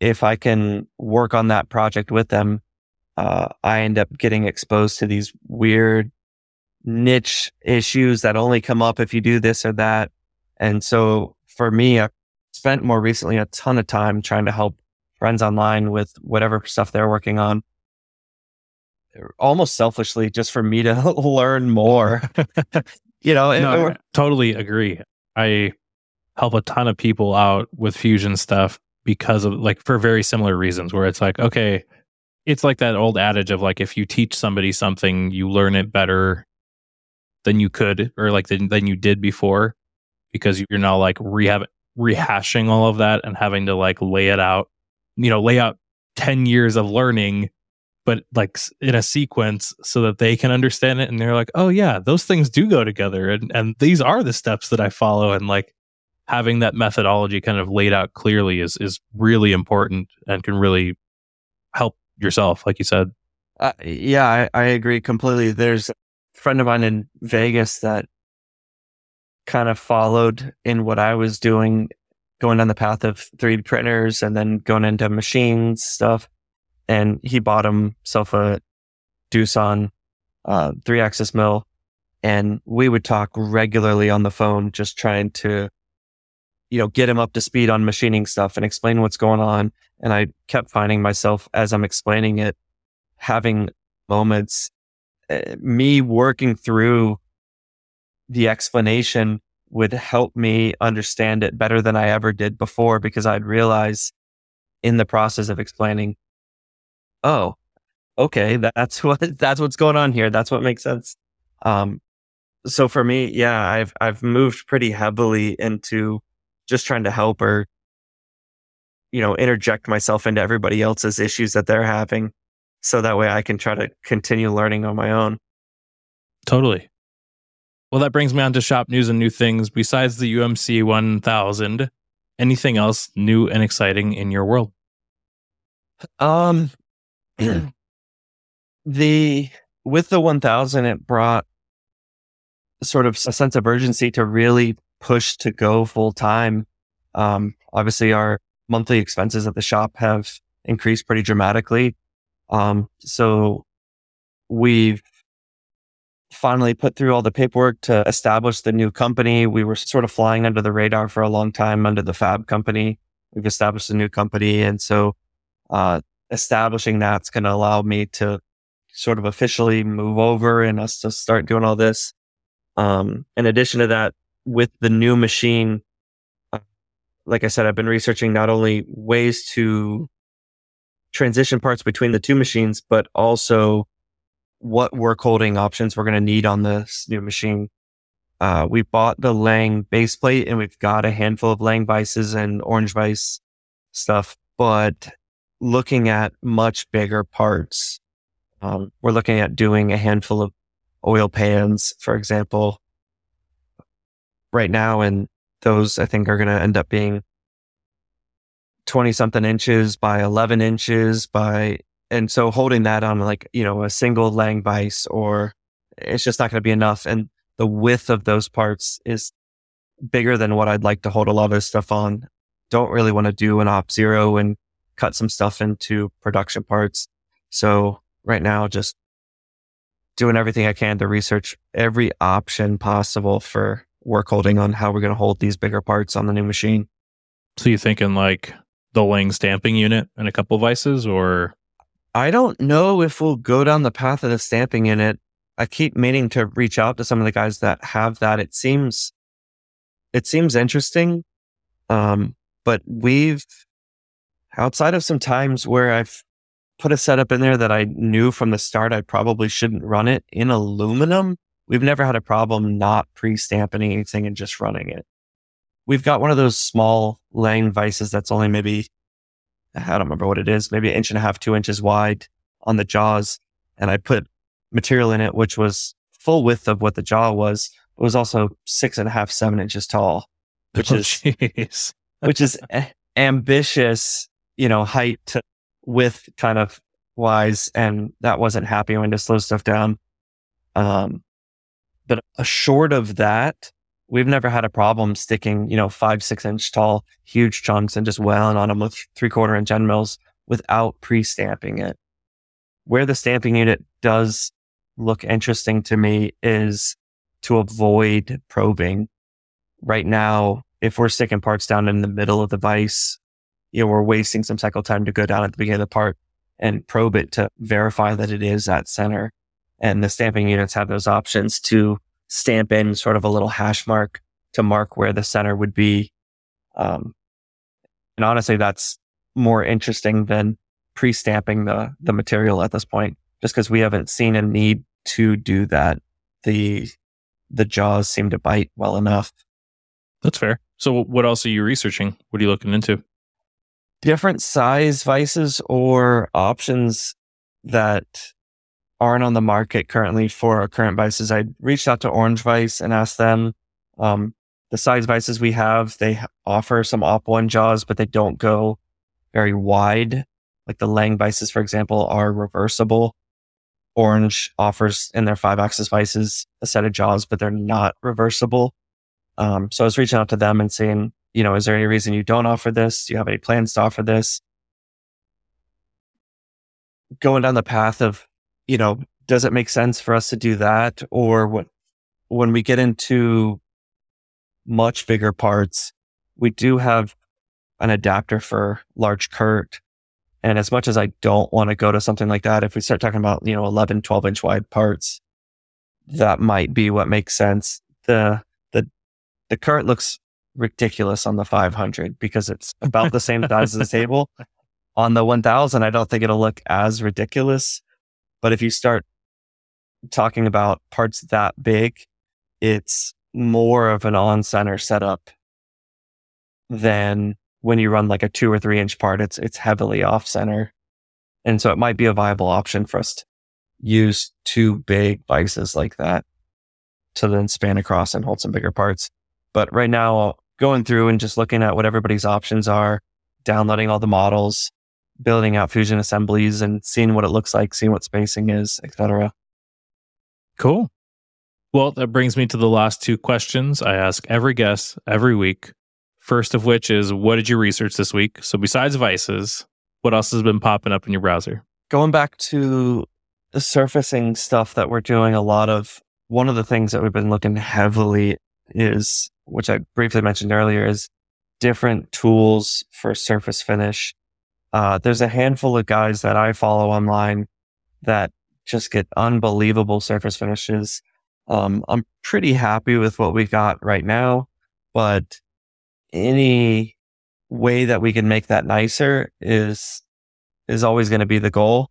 if I can work on that project with them, uh, I end up getting exposed to these weird niche issues that only come up if you do this or that. And so for me, I've spent more recently a ton of time trying to help friends online with whatever stuff they're working on. Almost selfishly, just for me to learn more. you know, no, it, totally agree. I help a ton of people out with fusion stuff because of like for very similar reasons where it's like, okay, it's like that old adage of like if you teach somebody something, you learn it better than you could or like than, than you did before because you're now like rehab rehashing all of that and having to like lay it out, you know, lay out 10 years of learning but like in a sequence so that they can understand it and they're like, "Oh yeah, those things do go together and and these are the steps that I follow and like having that methodology kind of laid out clearly is is really important and can really help yourself, like you said. Uh, yeah, I, I agree completely. There's friend of mine in Vegas that kind of followed in what I was doing, going down the path of 3D printers and then going into machines stuff. And he bought himself a Doosan uh, three axis mill. And we would talk regularly on the phone, just trying to you know, get him up to speed on machining stuff and explain what's going on. And I kept finding myself as I'm explaining it, having moments, me working through the explanation would help me understand it better than I ever did before because I'd realize in the process of explaining, oh, okay, that's what that's what's going on here. That's what makes sense. Um, so for me, yeah, I've I've moved pretty heavily into just trying to help or, you know, interject myself into everybody else's issues that they're having. So that way I can try to continue learning on my own. Totally. Well, that brings me on to shop news and new things. Besides the UMC 1000, anything else new and exciting in your world? Um, the with the 1000, it brought sort of a sense of urgency to really push to go full time. Um, obviously, our monthly expenses at the shop have increased pretty dramatically. Um, so we've finally put through all the paperwork to establish the new company. We were sort of flying under the radar for a long time under the Fab company. We've established a new company. And so, uh, establishing that's going to allow me to sort of officially move over and us to start doing all this. Um, in addition to that, with the new machine, uh, like I said, I've been researching not only ways to transition parts between the two machines, but also what work holding options we're going to need on this new machine. Uh, we bought the Lang base plate and we've got a handful of Lang vices and orange vice stuff, but looking at much bigger parts. Um, we're looking at doing a handful of oil pans, for example, right now. And those I think are going to end up being 20 something inches by 11 inches by, and so holding that on like, you know, a single Lang vise or it's just not going to be enough. And the width of those parts is bigger than what I'd like to hold a lot of stuff on. Don't really want to do an op zero and cut some stuff into production parts. So right now, just doing everything I can to research every option possible for work holding on how we're going to hold these bigger parts on the new machine. So you're thinking like the Lang stamping unit and a couple vices or? I don't know if we'll go down the path of the stamping unit. I keep meaning to reach out to some of the guys that have that. It seems, it seems interesting. Um, but we've, outside of some times where I've put a setup in there that I knew from the start I probably shouldn't run it in aluminum, We've never had a problem not pre-stamping anything and just running it. We've got one of those small Lang vices that's only maybe I don't remember what it is, maybe an inch and a half, two inches wide on the jaws. And I put material in it, which was full width of what the jaw was. It was also six and a half, seven inches tall, which Oh, is, which is a- ambitious, you know, height to width kind of wise. And that wasn't happy when to slow stuff down. Um, but a short of that, we've never had a problem sticking, you know, five, six inch tall, huge chunks and just wailing on them with three quarter inch end mills without pre stamping it. Where the stamping unit does look interesting to me is to avoid probing. Right now, if we're sticking parts down in the middle of the vise, you know, we're wasting some cycle time to go down at the beginning of the part and probe it to verify that it is at center. And the stamping units have those options to stamp in sort of a little hash mark to mark where the center would be. Um, and honestly, that's more interesting than pre-stamping the the material at this point, just because we haven't seen a need to do that. The the jaws seem to bite well enough. That's fair. So, what else are you researching? What are you looking into? Different size vices or options that aren't on the market currently for our current vices. I reached out to Orange Vice and asked them um, the size vices we have. They offer some op one jaws, but they don't go very wide. Like the Lang vices, for example, are reversible. Orange offers in their five axis vices a set of jaws, but they're not reversible. Um, so I was reaching out to them and saying, you know, is there any reason you don't offer this? Do you have any plans to offer this? Going down the path of, you know, does it make sense for us to do that? Or what, when we get into much bigger parts, we do have an adapter for large Kurt. And as much as I don't want to go to something like that, if we start talking about, you know, 11, 12 inch wide parts, that might be what makes sense. The, the, the Kurt looks ridiculous on the 500 because it's about the same size as the table. On the 1000, I don't think it'll look as ridiculous. But if you start talking about parts that big, it's more of an on center setup than when you run like a two or three inch part. It's, it's heavily off center. And so it might be a viable option for us to use two big vices like that to then span across and hold some bigger parts. But right now, going through and just looking at what everybody's options are, downloading all the models, building out fusion assemblies and seeing what it looks like, seeing what spacing is, etc. Cool. Well, that brings me to the last two questions I ask every guest every week. First of which is, what did you research this week? So, besides vices, what else has been popping up in your browser? Going back to the surfacing stuff that we're doing a lot of, one of the things that we've been looking heavily is, which I briefly mentioned earlier, is different tools for surface finish. Uh, there's a handful of guys that I follow online that just get unbelievable surface finishes. Um, I'm pretty happy with what we got right now, but any way that we can make that nicer is is always going to be the goal.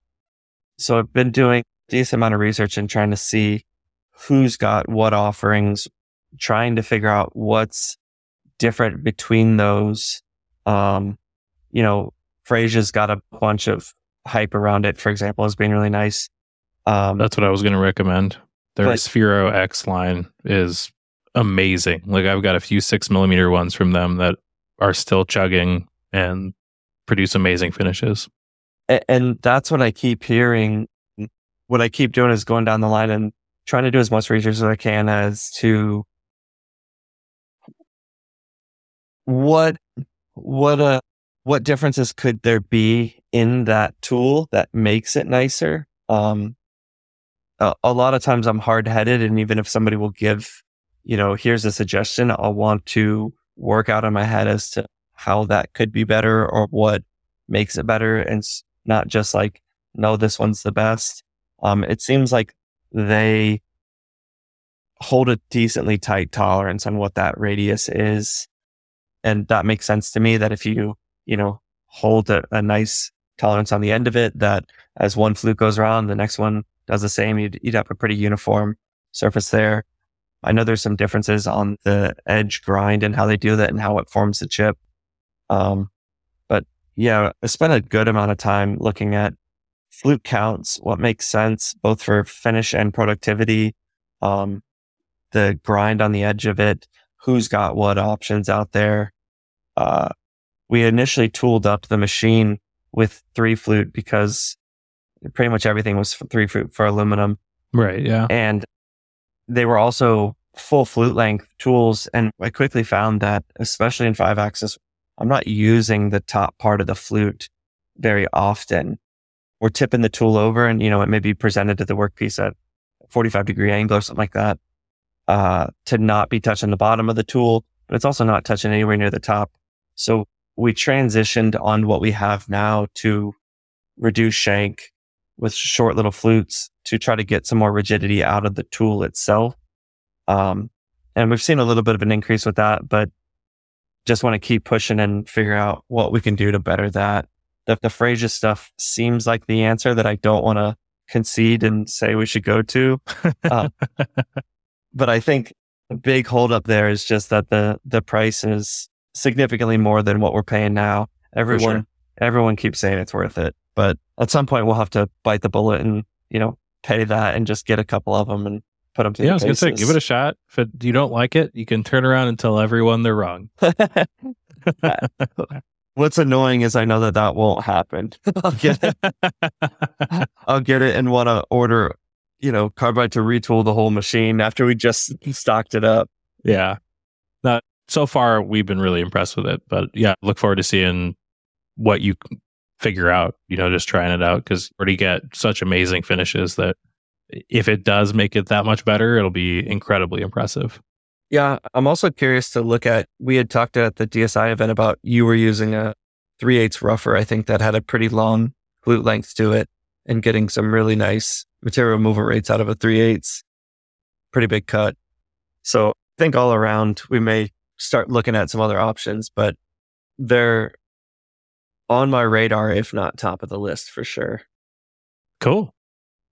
So I've been doing a decent amount of research and trying to see who's got what offerings, trying to figure out what's different between those. Um, you know, Fraisa's got a bunch of hype around it, for example, as being really nice. Um, That's what I was going to recommend. Their But- Sphero X line is amazing. Like I've got a few six millimeter ones from them that are still chugging and produce amazing finishes. And that's what I keep hearing. What I keep doing is going down the line and trying to do as much research as I can as to what what uh what differences could there be in that tool that makes it nicer. Um, a, a lot of times I'm hard headed, and even if somebody will give, you know, here's a suggestion, I'll want to work out in my head as to how that could be better or what makes it better and not just like, no, this one's the best. Um, it seems like they hold a decently tight tolerance on what that radius is. And that makes sense to me that if you, you know, hold a, a nice tolerance on the end of it, that as one flute goes around, the next one does the same. You'd, you'd have a pretty uniform surface there. I know there's some differences on the edge grind and how they do that and how it forms the chip. Um, but yeah, I spent a good amount of time looking at flute counts, what makes sense both for finish and productivity, um, the grind on the edge of it, who's got what options out there. Uh, we initially tooled up the machine with three flute because pretty much everything was three flute for aluminum. Right. Yeah. And they were also full flute length tools. And I quickly found that, especially in five axis, I'm not using the top part of the flute very often. We're tipping the tool over and, you know, it may be presented to the workpiece at 45 degree angle or something like that, uh, to not be touching the bottom of the tool, but it's also not touching anywhere near the top. So we transitioned on what we have now to reduce shank with short little flutes to try to get some more rigidity out of the tool itself. Um, and we've seen a little bit of an increase with that, but just want to keep pushing and figure out what we can do to better that. The, the Fraisa stuff seems like the answer that I don't want to concede and say we should go to. Uh, but I think the big holdup there is just that the the price is significantly more than what we're paying now. Everyone sure. everyone keeps saying it's worth it, but at some point we'll have to bite the bullet and you know pay that and just get a couple of them and put them. Yeah, I was gonna say, give it a shot. If it, you don't like it, you can turn around and tell everyone they're wrong. What's annoying is I know that that won't happen. I'll get it. I'll get it and want to order, you know, carbide to retool the whole machine after we just stocked it up. Yeah. So far we've been really impressed with it, but yeah, look forward to seeing what you figure out. You know, just trying it out because already get such amazing finishes that if it does make it that much better, it'll be incredibly impressive. Yeah, I'm also curious to look at. We had talked at the DSI event about you were using a 3 8 rougher, I think that had a pretty long flute length to it and getting some really nice material movement rates out of a 3 8 Pretty big cut. So I think all around we may start looking at some other options, but they're on my radar, if not top of the list for sure. Cool.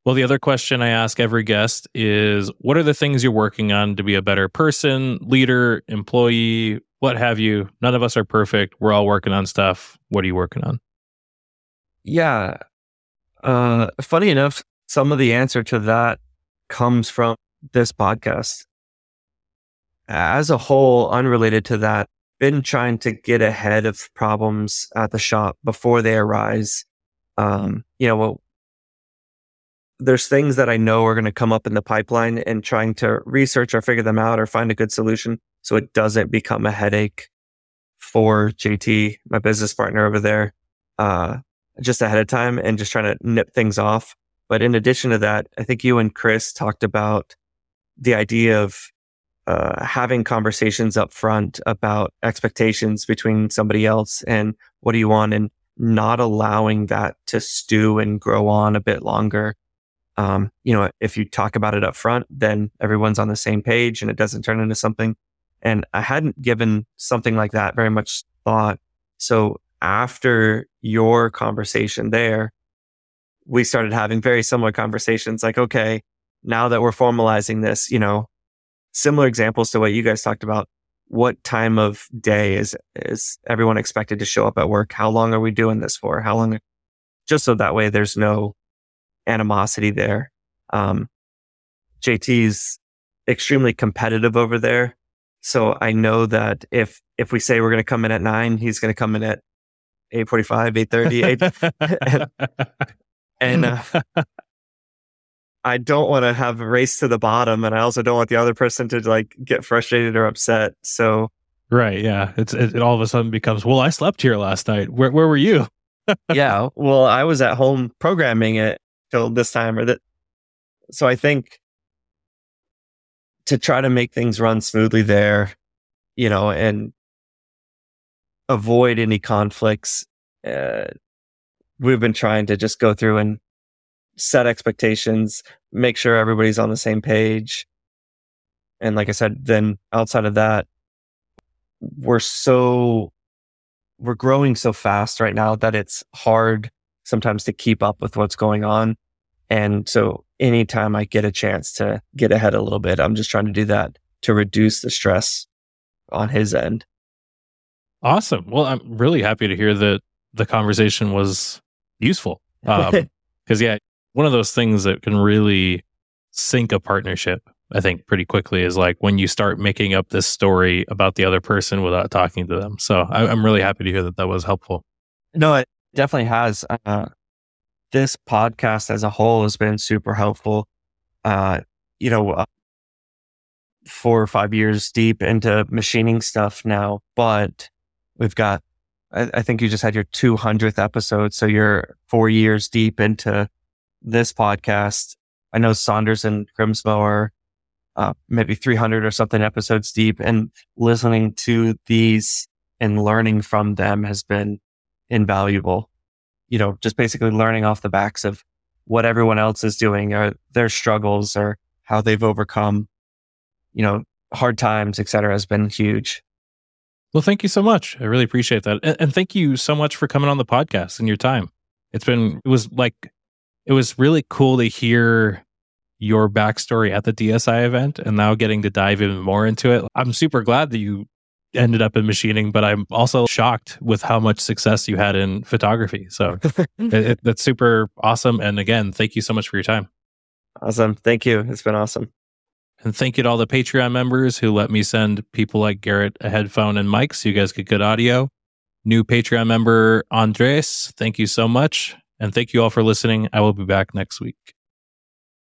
Well, the other question I ask every guest is what are the things you're working on to be a better person, leader, employee, what have you? None of us are perfect. We're all working on stuff. What are you working on? Yeah. Uh, funny enough, some of the answer to that comes from this podcast. As a whole, unrelated to that, been trying to get ahead of problems at the shop before they arise. Um, you know, well, there's things that I know are going to come up in the pipeline and trying to research or figure them out or find a good solution so it doesn't become a headache for JT, my business partner over there, uh, just ahead of time and just trying to nip things off. But in addition to that, I think you and Chris talked about the idea of uh, having conversations up front about expectations between somebody else and what do you want and not allowing that to stew and grow on a bit longer um, you know, if you talk about it up front, then everyone's on the same page and it doesn't turn into something. And I hadn't given something like that very much thought. So after your conversation there, we started having very similar conversations like, okay, now that we're formalizing this, you know, similar examples to what you guys talked about. What time of day is, is everyone expected to show up at work? How long are we doing this for? How long? Just so that way there's no animosity there. Um, JT's extremely competitive over there. So I know that if if we say we're going to come in at nine, he's going to come in at eight forty five, eight thirty, eight, and, and uh, I don't want to have a race to the bottom, and I also don't want the other person to like get frustrated or upset. So right, yeah, it's it, it all of a sudden becomes well, I slept here last night. Where where were you? yeah, well, I was at home programming it, till this time or that. So I think to try to make things run smoothly there, you know, and avoid any conflicts, uh, we've been trying to just go through and set expectations, make sure everybody's on the same page. And like I said, then outside of that, we're so, we're growing so fast right now that it's hard sometimes to keep up with what's going on. And so anytime I get a chance to get ahead a little bit, I'm just trying to do that to reduce the stress on his end. Awesome. Well, I'm really happy to hear that the conversation was useful. Because, um, yeah, one of those things that can really sink a partnership, I think, pretty quickly is like when you start making up this story about the other person without talking to them. So I, am really happy to hear that that was helpful. No, it definitely has. Uh, this podcast as a whole has been super helpful. Uh, you know, uh, four or five years deep into machining stuff now, but we've got, I, I think you just had your 200th episode. So you're four years deep into this podcast. I know Saunders and Grimsmo are uh, maybe 300 or something episodes deep and listening to these and learning from them has been invaluable. You know, just basically learning off the backs of what everyone else is doing or their struggles or how they've overcome, you know, hard times, et cetera, has been huge. Well, thank you so much. I really appreciate that. And, and thank you so much for coming on the podcast and your time. It's been, it was like, it was really cool to hear your backstory at the DSI event and now getting to dive even more into it. I'm super glad that you ended up in machining, but I'm also shocked with how much success you had in photography. So it, it, that's super awesome. And again, thank you so much for your time. Awesome. Thank you. It's been awesome. And thank you to all the Patreon members who let me send people like Garrett a headphone and mic so you guys get good audio. New Patreon member Andres, thank you so much. And thank you all for listening. I will be back next week.